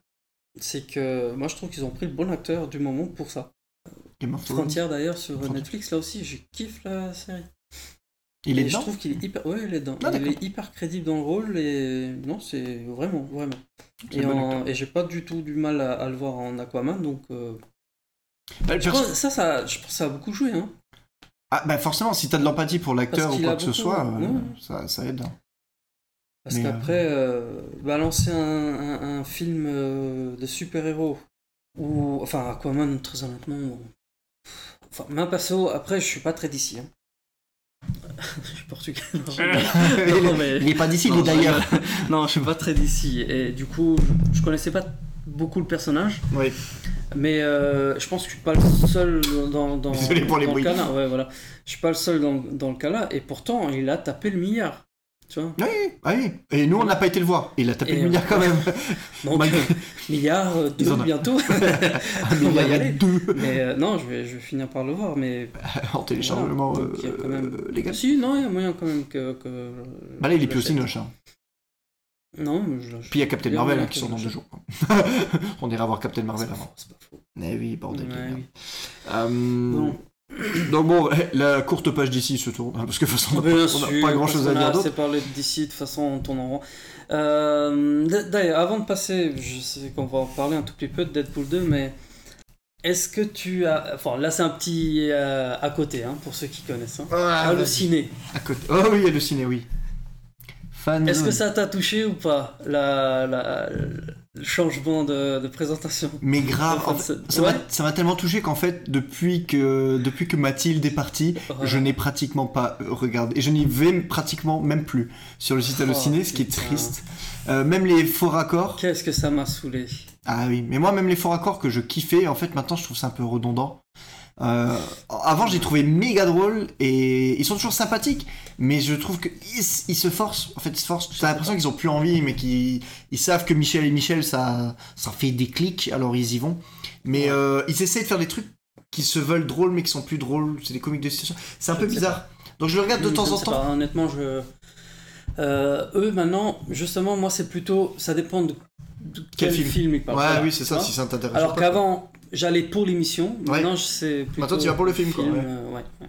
c'est que moi, je trouve qu'ils ont pris le bon acteur du moment pour ça. Game of. Frontière d'ailleurs sur. Netflix, là aussi, je kiffe la série. Il est Et je dedans. trouve qu'il est hyper. Ouais, il est dedans. Ah, il est hyper crédible dans le rôle et non, c'est vraiment, vraiment. Et, bon en- et j'ai pas du tout du mal à, à le voir en Aquaman, donc. euh, Bah, je pense- ça, ça, je pense que ça a beaucoup joué, hein. Ah bah forcément, si t'as de l'empathie pour l'acteur ou quoi que ce soit, euh, ça, ça aide. Parce Mais, euh, qu'après, euh, balancer un, un- un film euh, de super-héros, ou. Enfin, Aquaman, très honnêtement. bon. Enfin, ma perso, après, je suis pas très d'ici. hein. [LAUGHS] je suis portugais. non, je- [LAUGHS] non, mais- Il est pas d'ici, il est d'ailleurs. non, je suis pas très d'ici. Et du coup, je, je connaissais pas beaucoup le personnage. Oui. Mais euh, je pense que je suis pas le seul dans, dans, Désolé pour les dans le bruits. cas là. Ouais, voilà. Je suis pas le seul dans, dans le cas là. Et pourtant, il a tapé le milliard. Tu vois? Oui, ah oui. Et nous, on n'a pas été le voir. Il a tapé Et, le milliard quand même. [LAUGHS] Donc, euh, [LAUGHS] milliard, euh, deux bientôt. [LAUGHS] On va milliard y et aller. deux Mais euh, non, je vais, je vais finir par le voir. Mais en téléchargement Voilà. Donc, y quand même- euh, légal. si, non, il y a moyen quand même que. que Bah là, il est plus au l'achète. Cinoche. Hein. Non, mais je Puis il y a Captain a Marvel hein, qui sont dans deux jours. [LAUGHS] on ira voir Captain Marvel avant. c'est pas faux. Eh oui, bordel. de Ouais, oui. Euh, Bon. Donc bon, la courte page d'ici se tourne, hein, parce que de toute façon, on n'a pas grand chose à dire a d'autre. assez parlé d'ici, de toute façon, on tourne en rond. Euh, D'ailleurs, avant de passer, je sais qu'on va en parler un tout petit peu de Deadpool 2, mais est-ce que tu as. Enfin, là, c'est un petit euh, à côté, hein, pour ceux qui connaissent. Hein. Ah, Halluciné. à côté. Oh oui, halluciné, oui. Fan. Est-ce que ça t'a touché ou pas, la, la- le changement de, de présentation Mais grave, en fait, ça ouais. m'a- ça m'a tellement touché qu'en fait, depuis que, depuis que Mathilde est partie, Voilà. je n'ai pratiquement pas euh, regardé. Et je n'y vais pratiquement même plus sur le site Oh, Allociné, ce qui est triste. Euh, même les faux raccords. Qu'est-ce que ça m'a saoulé Ah oui, mais moi, même les faux raccords que je kiffais, en fait, maintenant, je trouve ça un peu redondant. Euh, avant, j'ai trouvé méga drôle et ils sont toujours sympathiques, mais je trouve qu'ils ils se forcent. En fait, ils se forcent. T'as l'impression qu'ils ont plus envie, mais qu'ils ils savent que Michel et Michel, ça, ça fait des clics, alors ils y vont. Mais Ouais. euh, ils essaient de faire des trucs qui se veulent drôles, mais qui sont plus drôles. C'est des comiques de situation. C'est un Je peu bizarre. Donc je le regarde de Je temps en temps. pas, honnêtement, je. Euh, eux, maintenant, justement, moi, c'est plutôt. Ça dépend de, de Quel quel, film film, ils parlent. Ouais, oui, c'est ça, si ça t'intéresse. Alors qu'avant, j'allais pour l'émission. Ouais. Maintenant, je sais plutôt. Maintenant, tu vas pour le film, quoi, ouais. euh, ouais, ouais.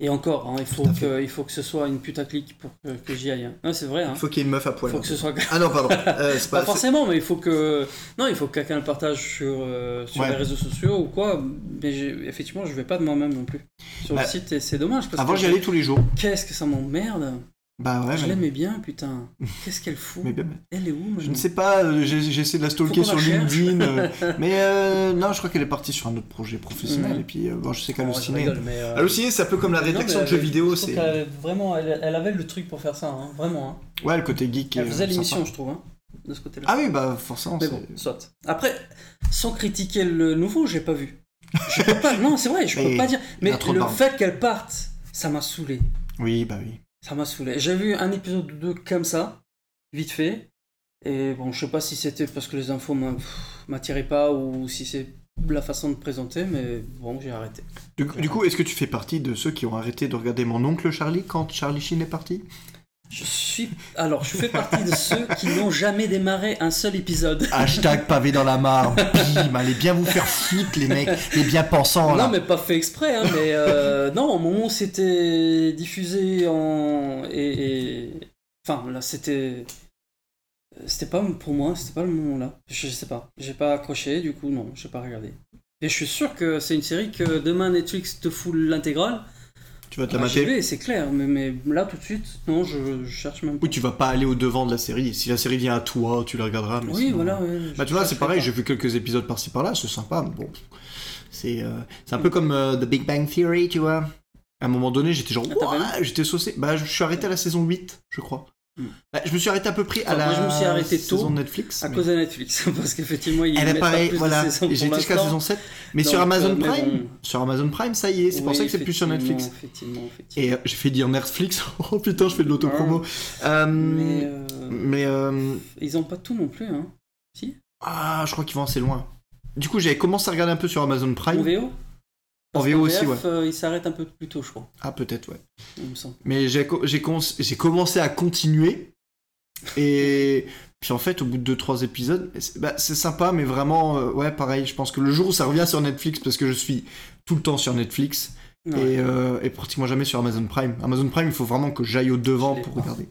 Et encore, hein, il, faut que, il faut que ce soit une putaclic pour que, que j'y aille. hein. Non, c'est vrai. Hein. Il faut qu'il y ait une meuf à Il poil. faut que ce soit. Ah non, pardon. [LAUGHS] Euh, c'est Pas pas. forcément, mais il faut que. Non, il faut que quelqu'un le partage sur, euh, sur Ouais. les réseaux sociaux ou quoi. Mais effectivement, je vais pas de moi-même non plus sur Bah, le site et c'est dommage parce Avant, j'y allais tous les jours. qu'est-ce que ça m'emmerde. Bah ouais, je mais- l'aimais bien, putain. [LAUGHS] Qu'est-ce qu'elle fout mais bien. Elle est où Je ne sais pas, euh, j'ai essayé de la stalker sur. LinkedIn. euh, [LAUGHS] mais euh, non, je crois qu'elle est partie sur un autre projet professionnel. Mhm. Et puis, euh, bon, je sais Oh, qu'Halluciné. Halluciné, c'est un peu comme la rédaction de jeux elle- vidéo. c'est qu'elle avait Vraiment, elle, elle avait le truc pour faire ça, hein, vraiment. hein. Ouais, le côté geek. Elle faisait l'émission, je trouve, hein, de ce côté-là. Ah oui, bah forcément. mais bon, soit. Après, sans critiquer le nouveau, j'ai pas vu. Je peux pas, [LAUGHS] non, c'est vrai, je peux pas dire. Mais le barbe. fait qu'elle parte, ça m'a saoulé. Oui, bah oui. Ça m'a saoulé. J'ai vu un épisode ou comme ça, vite fait. Et bon, je sais pas si c'était parce que les infos m'attiraient pas ou si c'est la façon de présenter, mais bon, j'ai arrêté. Du, du coup, est-ce que tu fais partie de ceux qui ont arrêté de regarder mon oncle Charlie quand Charlie Sheen est parti? Je suis. Alors, je fais partie de ceux qui n'ont jamais démarré un seul épisode. [LAUGHS] Hashtag pavé dans la mare. Bim, allez bien vous faire foutre, les mecs, les bien pensants là. Non, mais pas fait exprès, hein, mais euh, non, au moment où c'était diffusé en. Et, et- Enfin, là, c'était. C'était pas pour moi, c'était pas le moment là. Je, je sais pas, j'ai pas accroché, du coup, non, j'ai pas regardé. Et je suis sûr que c'est une série que demain Netflix te fout l'intégrale. Tu vas te la Ah, mater c'est clair, mais, mais là tout de suite, non, je, je cherche même pas. Oui, tu vas pas aller au devant de la série. Si la série vient à toi, tu la regarderas. mais Oui, sinon- voilà. ouais, Bah tu vois, c'est pareil, j'ai vu quelques épisodes par-ci par-là, c'est sympa, mais bon. C'est euh, un peu comme euh, The Big Bang Theory, tu vois. À un moment donné, j'étais genre, Ah, j'étais saucé. Bah, je suis arrêté à la saison 8, je crois. Hmm. Bah, je me suis arrêté à peu près à Enfin, la moi, je me suis arrêté tôt, saison de Netflix. À mais- cause de Netflix, [LAUGHS] parce qu'effectivement, ils Eh ben, pas pareil, voilà. J'ai été jusqu'à l'instant. saison 7. Mais Donc, sur Amazon euh, mais Prime, bon. sur Amazon Prime, ça y est, c'est pour ça que c'est plus sur Netflix. Effectivement, effectivement. Et euh, j'ai fait dire Netflix. [LAUGHS] Oh putain, je fais de l'autopromo. Euh, Mais, euh, ils ont pas tout non plus, hein. Si ah, je crois qu'ils vont assez loin. Du coup, j'avais commencé à regarder un peu sur Amazon En Prime. VO En VO aussi, ouais. euh, ils s'arrêtent un peu plus tôt, je crois, Ah, peut-être, ouais. il me semble. Mais j'ai commencé à continuer. Et [LAUGHS] puis en fait, au bout de 2-3 épisodes, c'est bah, c'est sympa, mais vraiment, euh, ouais, pareil. Je pense que le jour où ça revient sur Netflix, parce que je suis tout le temps sur Netflix, Ouais. et, euh, et pratiquement jamais sur Amazon Prime. Amazon Prime, il faut vraiment que j'aille au devant pour pas. regarder.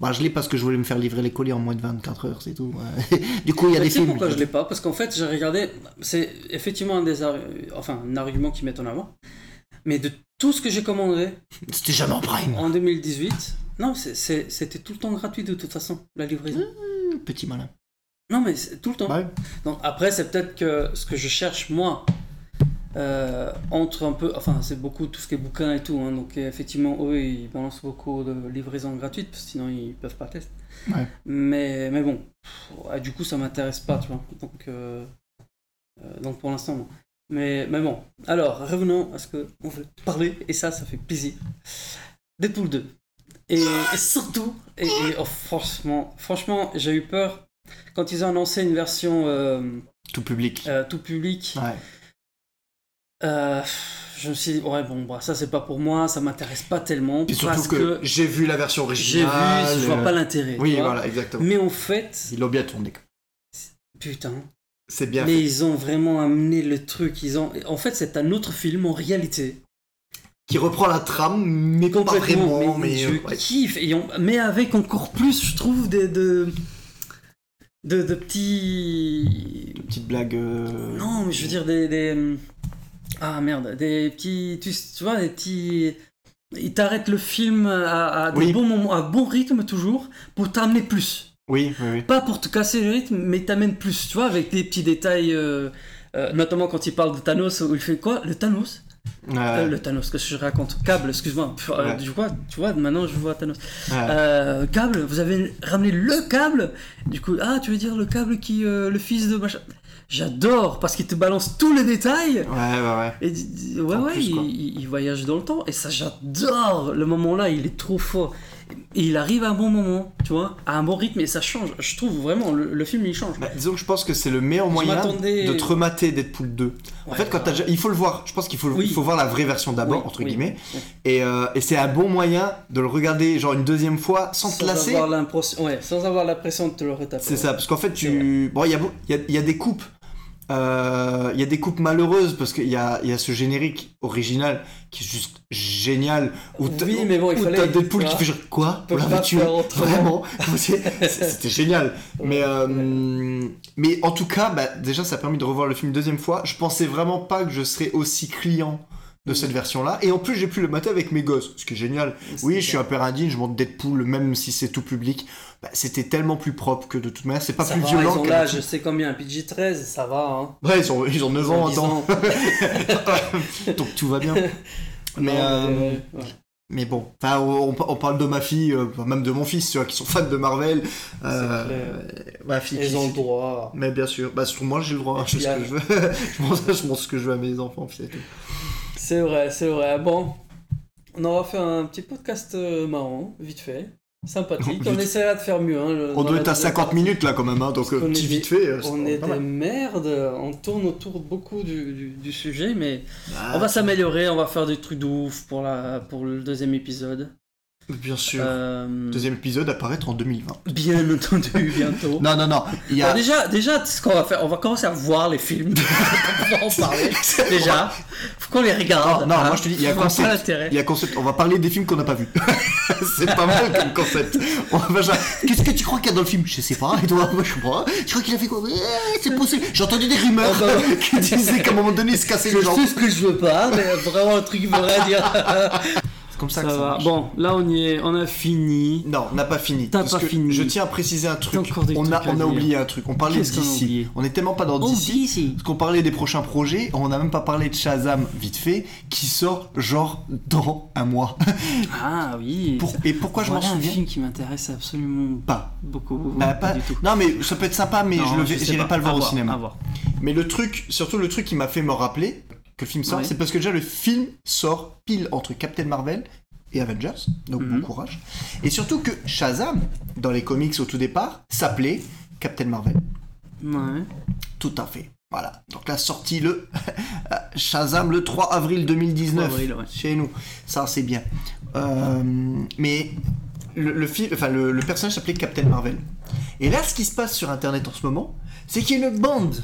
Bah, je l'ai parce que je voulais me faire livrer les colis en moins de 24 heures, c'est tout. [LAUGHS] Du coup, il y a des films. pourquoi je l'ai pas? Parce qu'en fait, j'ai regardé, c'est effectivement un des enfin un argument qu'ils mettent en avant. Mais de tout ce que j'ai commandé [LAUGHS] C'était jamais en Prime. en 2018, Non, c'était tout le temps gratuit de toute façon, la livraison. Petit malin. Non, mais tout le temps. Ouais. Donc après, c'est peut-être que ce que je cherche moi euh, entre un peu, enfin c'est beaucoup tout ce qui est bouquin et tout, hein, donc effectivement eux ils balancent beaucoup de livraison gratuite parce que sinon ils peuvent pas tester. Ouais. Mais mais bon, pff, ouais, du coup ça m'intéresse pas, tu vois. Donc euh, euh, donc pour l'instant non. Mais mais bon, alors revenons à ce que on veut parler et ça ça fait plaisir. Deadpool 2 et, et surtout et, et, oh, franchement franchement j'ai eu peur quand ils ont annoncé une version Tout public. tout public, Ouais. Euh, je me suis dit, ouais, bon, bah, ça c'est pas pour moi, ça m'intéresse pas tellement. Et surtout parce que, que, j'ai vu la version j'ai originale. vu, je vois euh, pas l'intérêt. Oui, voilà, exactement. Mais en fait, Ils l'ont bien tourné. putain, C'est bien mais fait. ils ont vraiment amené le truc. Ils ont, en fait, c'est un autre film en réalité. Qui reprend la trame, mais pas Complètement, vraiment. Mais, je euh, ouais. kiffe. Et on- mais avec encore plus, je trouve, de, de, de, de petits. Petite blague. euh, Non, mais je veux dire des, des- ah merde, des petits, tu, tu vois, des petits. Ils t'arrêtent le film à, à, de bons moments, à bon rythme toujours, pour t'amener plus. Oui, oui, oui. Pas pour te casser le rythme, mais t'amènes plus, tu vois, avec des petits détails. euh, euh, notamment quand il parle de Thanos, où il fait quoi? Le Thanos? Euh, Le Thanos, qu'est-ce que je raconte? Câble, excuse-moi. Ouais. tu, vois, tu vois, maintenant je vois Thanos. ouais. Câble, vous avez ramené le câble? Du coup, ah, tu veux dire le câble qui. le fils de machin? J'adore, parce qu'il te balance tous les détails. ouais, ouais, ouais. Et ouais, En ouais, plus, il, il- voyage dans le temps. Et ça, j'adore. Le moment-là, il est trop fort. Et il arrive à un bon moment, tu vois, à un bon rythme. Et ça change. Je trouve vraiment, le, le film, il change. Bah, disons que je pense que c'est le meilleur moyen de te remater Deadpool 2. en Ouais, fait, quand déjà- il faut le voir. Je pense qu'il faut, le- Oui. il faut voir la vraie version d'abord, Oui, entre oui, guillemets. Et, euh, et c'est un bon moyen de le regarder genre une deuxième fois sans, te lasser. avoir ouais, sans avoir l'impression de te le retaper. C'est ça, parce qu'en fait, tu. Bon, il y a, y, a, y a des coupes. Euh, Il y a des coupes malheureuses parce qu'il y a, il y a ce générique original qui est juste génial. Où t'as- Oui, mais bon, il fallait- t'as Deadpool qui voilà. fait genre quoi tué faire autrement. Vraiment [LAUGHS] C'était génial. Mais, euh, mais en tout cas, bah, déjà, ça a permis de revoir le film une deuxième fois. Je pensais vraiment pas que je serais aussi client de cette version-là. Et en plus, j'ai pu le mater avec mes gosses, ce qui est génial. Oui, je suis un père indigne, je monte Deadpool, même si c'est tout public. Bah, C'était tellement plus propre que de toute manière, c'est pas Ça plus va, violent ils ont là, je sais combien, PG-13, ça va, hein. Ouais, ils ont, ils ont 9 Ils ont ans, 10 attends. ans. [LAUGHS] Donc tout va bien. [LAUGHS] Mais, Non, euh, ouais, mais bon, enfin, on, on parle de ma fille, euh, même de mon fils, tu vois, qui sont fans de Marvel. Euh, ma fille. Ils qui- ont le droit. Mais bien sûr, bah, sur moi j'ai le droit, je fais ce que je veux. [LAUGHS] je, montre ce que je veux à mes enfants, puis c'est tout. C'est vrai, c'est vrai. Bon, on aura fait un petit podcast euh, marrant, vite fait. Sympathique. [LAUGHS] Vite. On essaiera de faire mieux. Hein, le- On doit être à deuxième 50 partie. minutes là quand même, hein, donc euh, petit vite fait. euh, On est des merdes, on tourne autour beaucoup du, du, du sujet, mais Ah, on va s'améliorer, on va faire des trucs de ouf pour, la, pour le deuxième épisode. Bien sûr. Euh, Deuxième épisode apparaître en 2020. Bien [LAUGHS] entendu, bientôt. Non, non, non. Il y Bon, a. déjà, déjà, ce qu'on va faire, on va commencer à voir les films [LAUGHS] pour pouvoir en parler. [LAUGHS] déjà, faut qu'on les regarde. Non, non, hein. moi, je te dis, il y a On concept. Il y a concept. On va parler des films qu'on n'a pas vus. c'est pas mal comme concept. On va Qu'est-ce que tu crois qu'il y a dans le film? Je sais pas. Et toi, moi je sais pas. Tu crois qu'il a fait quoi? Eh, C'est possible. J'ai entendu des rumeurs Oh, bah, qui disaient qu'à un moment donné il se cassait les jambes. sais ce que je veux pas, mais vraiment un truc vrai dire. Comme ça, Ça que ça va. marche. Bon, là on y est, on a fini. Non, on n'a pas fini. T'as pas que fini. Je tiens à préciser un truc. T'as encore des on trucs a, à on a dire. oublié un truc. On parlait d'ici. oublié On n'est tellement pas dans d'ici. Parce qu'on parlait des prochains projets. On n'a même pas parlé de Shazam vite fait, qui sort genre dans un mois. [LAUGHS] Ah oui. Pour- et pourquoi je m'en Voilà un souviens film qui m'intéresse absolument Pas. beaucoup. Bah, pas- du tout. Non, mais ça peut être sympa, mais Non, je sais j'irai pas. le voir À au cinéma. voir. Mais le truc, surtout le truc qui m'a fait me rappeler que le film sort, Ouais. c'est parce que déjà le film sort pile entre Captain Marvel et Avengers, donc Mhm. bon courage. Et surtout que Shazam, dans les comics au tout départ, s'appelait Captain Marvel. Ouais. Tout à fait. Voilà. Donc la sortie le [LAUGHS] Shazam le 3 avril 2019 3 avril, ouais. chez nous. Ça c'est bien. Euh, mais le, le, film- enfin, le, le personnage s'appelait Captain Marvel. Et là, ce qui se passe sur Internet en ce moment, c'est qu'il y a une bande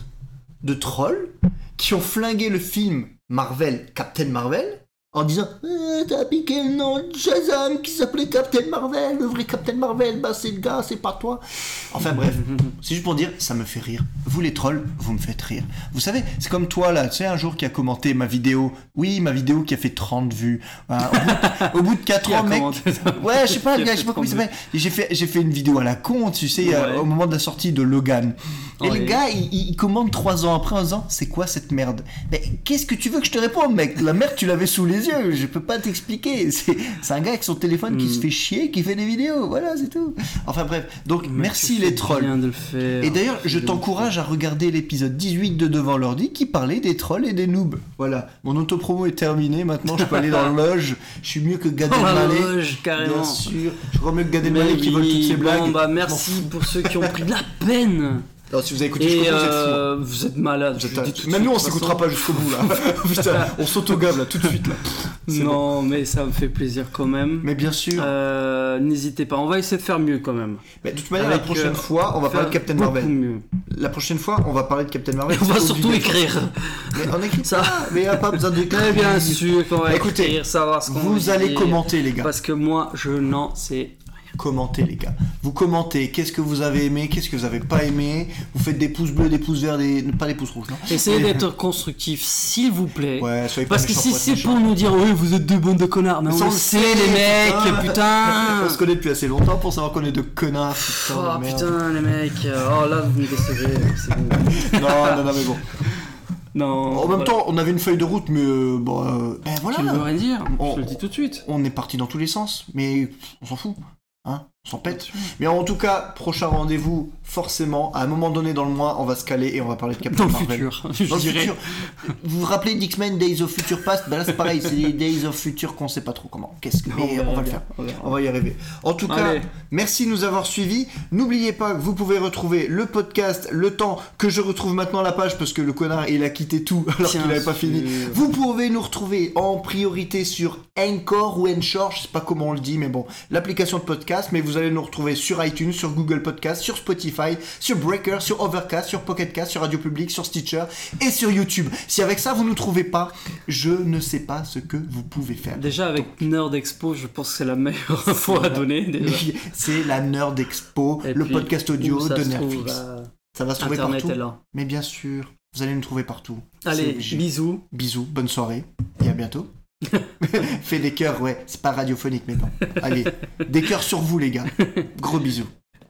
de trolls qui ont flingué le film Marvel Captain Marvel en disant Eh, T'as piqué le nom de Shazam qui s'appelait Captain Marvel, le vrai Captain Marvel, bah c'est le gars, c'est pas toi. Enfin bref, [LAUGHS] c'est juste pour dire, ça me fait rire. Vous les trolls, vous me faites rire. Vous savez, c'est comme toi là, tu sais, un jour qui a commenté ma vidéo, oui, ma vidéo qui a fait 30 vues. Voilà, au, bout, au bout de 4 [LAUGHS] Qui a ans, mec. Ouais, je sais pas, je sais pas comment il 30 s'appelle. J'ai fait, j'ai fait une vidéo à la con, tu sais, Ouais. euh, au moment de la sortie de Logan. Et Ouais. le gars, il, il- commande 3 ans après en disant C'est quoi cette merde? Mais qu'est-ce que tu veux que je te réponde, mec? La merde, tu l'avais sous les yeux, je peux pas t'expliquer. C'est un gars avec son téléphone qui Mm. se fait chier, qui fait des vidéos, voilà, c'est tout. Enfin bref, donc Mais merci les trolls. bien de le faire. Et d'ailleurs, je t'encourage à regarder l'épisode 18 de Devant l'ordi qui parlait des trolls et des noobs. Voilà, mon autopromo est terminé, maintenant je peux aller dans [LAUGHS] le loge, je suis mieux que Gad Oh la Elmaleh. loge, carrément. Bien sûr, je crois mieux que Gad Elmaleh qui vole toutes ses blagues. Bon, bah merci pour ceux qui ont pris de la peine. [LAUGHS] Non, si vous avez écouté jusqu'au bout, vous êtes vous êtes malade. Vous je êtes le un- dis tout de Même suite, nous, on de toute s'écoutera façon. pas jusqu'au bout là. [LAUGHS] [LAUGHS] Putain, on s'autogave là tout de suite là. [LAUGHS] C'est bon. Non, mais ça me fait plaisir quand même. Mais bien sûr. Euh, N'hésitez pas, on va essayer de faire mieux quand même. Mais de toute manière, la Avec, prochaine euh, fois, on va parler de Faire Captain beaucoup Marvel. mieux. La prochaine fois, on va parler de Captain Marvel. On va c'est surtout obligatoire. écrire. Mais on écrit Ça- ça. Mais y a pas besoin d'écrire. Très bien sûr qu'on va Écoutez, écrire, savoir ce qu'on Vous allez commenter les gars. Parce que moi, je n'en sais Commentez les gars. Vous commentez. Qu'est-ce que vous avez aimé Qu'est-ce que vous avez pas aimé Vous faites des pouces bleus, des pouces verts, des pas des pouces rouges, non Essayez d'être constructif, s'il vous plaît. Ouais, soyez pas Parce que si c'est pour nous dire, oui, vous êtes deux bandes de connards, mais on le sait, les mecs, [LAUGHS] putain On se connaît depuis assez longtemps pour savoir qu'on est de connards. Putain, Oh putain, les mecs, oh là, vous me décevez, c'est. [LAUGHS] Non, non, non, mais bon. Non. En même voilà. temps, on avait une feuille de route, mais euh, bon, euh, ben Tu ne veux voilà. rien dire, On- je le dis tout de suite. On est parti dans tous les sens, mais on s'en fout. Hein s'en pète. Mais en tout cas, prochain rendez-vous, forcément, à un moment donné dans le mois, on va se caler et on va parler de Captain Dans le Marvel. futur, [LAUGHS] je Dans le futur. Vous vous rappelez d'X-Men Days of Future Past? Ben là, c'est pareil, c'est des Days of Future qu'on sait pas trop comment. Qu'est-ce que. Mais on va le faire. on va y arriver. En tout cas, merci de nous avoir suivis. N'oubliez pas que vous pouvez retrouver le podcast le temps que je retrouve maintenant la page parce que le connard il a quitté tout [LAUGHS] alors qu'il n'avait pas fini. Vous pouvez nous retrouver en priorité sur Encore ou Encore, je sais pas comment on le dit, mais bon, l'application de podcast. Mais vous allez nous retrouver sur iTunes, sur Google Podcast, sur Spotify, sur Breaker, sur Overcast, sur Pocketcast, sur Radio Public, sur Stitcher et sur YouTube. Si avec ça vous nous trouvez pas, je ne sais pas ce que vous pouvez faire. Déjà, avec Nerd Expo, je pense que c'est la meilleure info à donner. [LAUGHS] C'est la Nerd Expo, Et le puis, podcast audio de Netflix. bah, Ça va se trouver Internet partout. là. Mais bien sûr, vous allez nous trouver partout. Allez, bisous. Bisous, bonne soirée et à bientôt. [LAUGHS] Fais des cœurs, ouais, c'est pas radiophonique mais bon. Allez, des cœurs sur vous les gars. Gros bisous.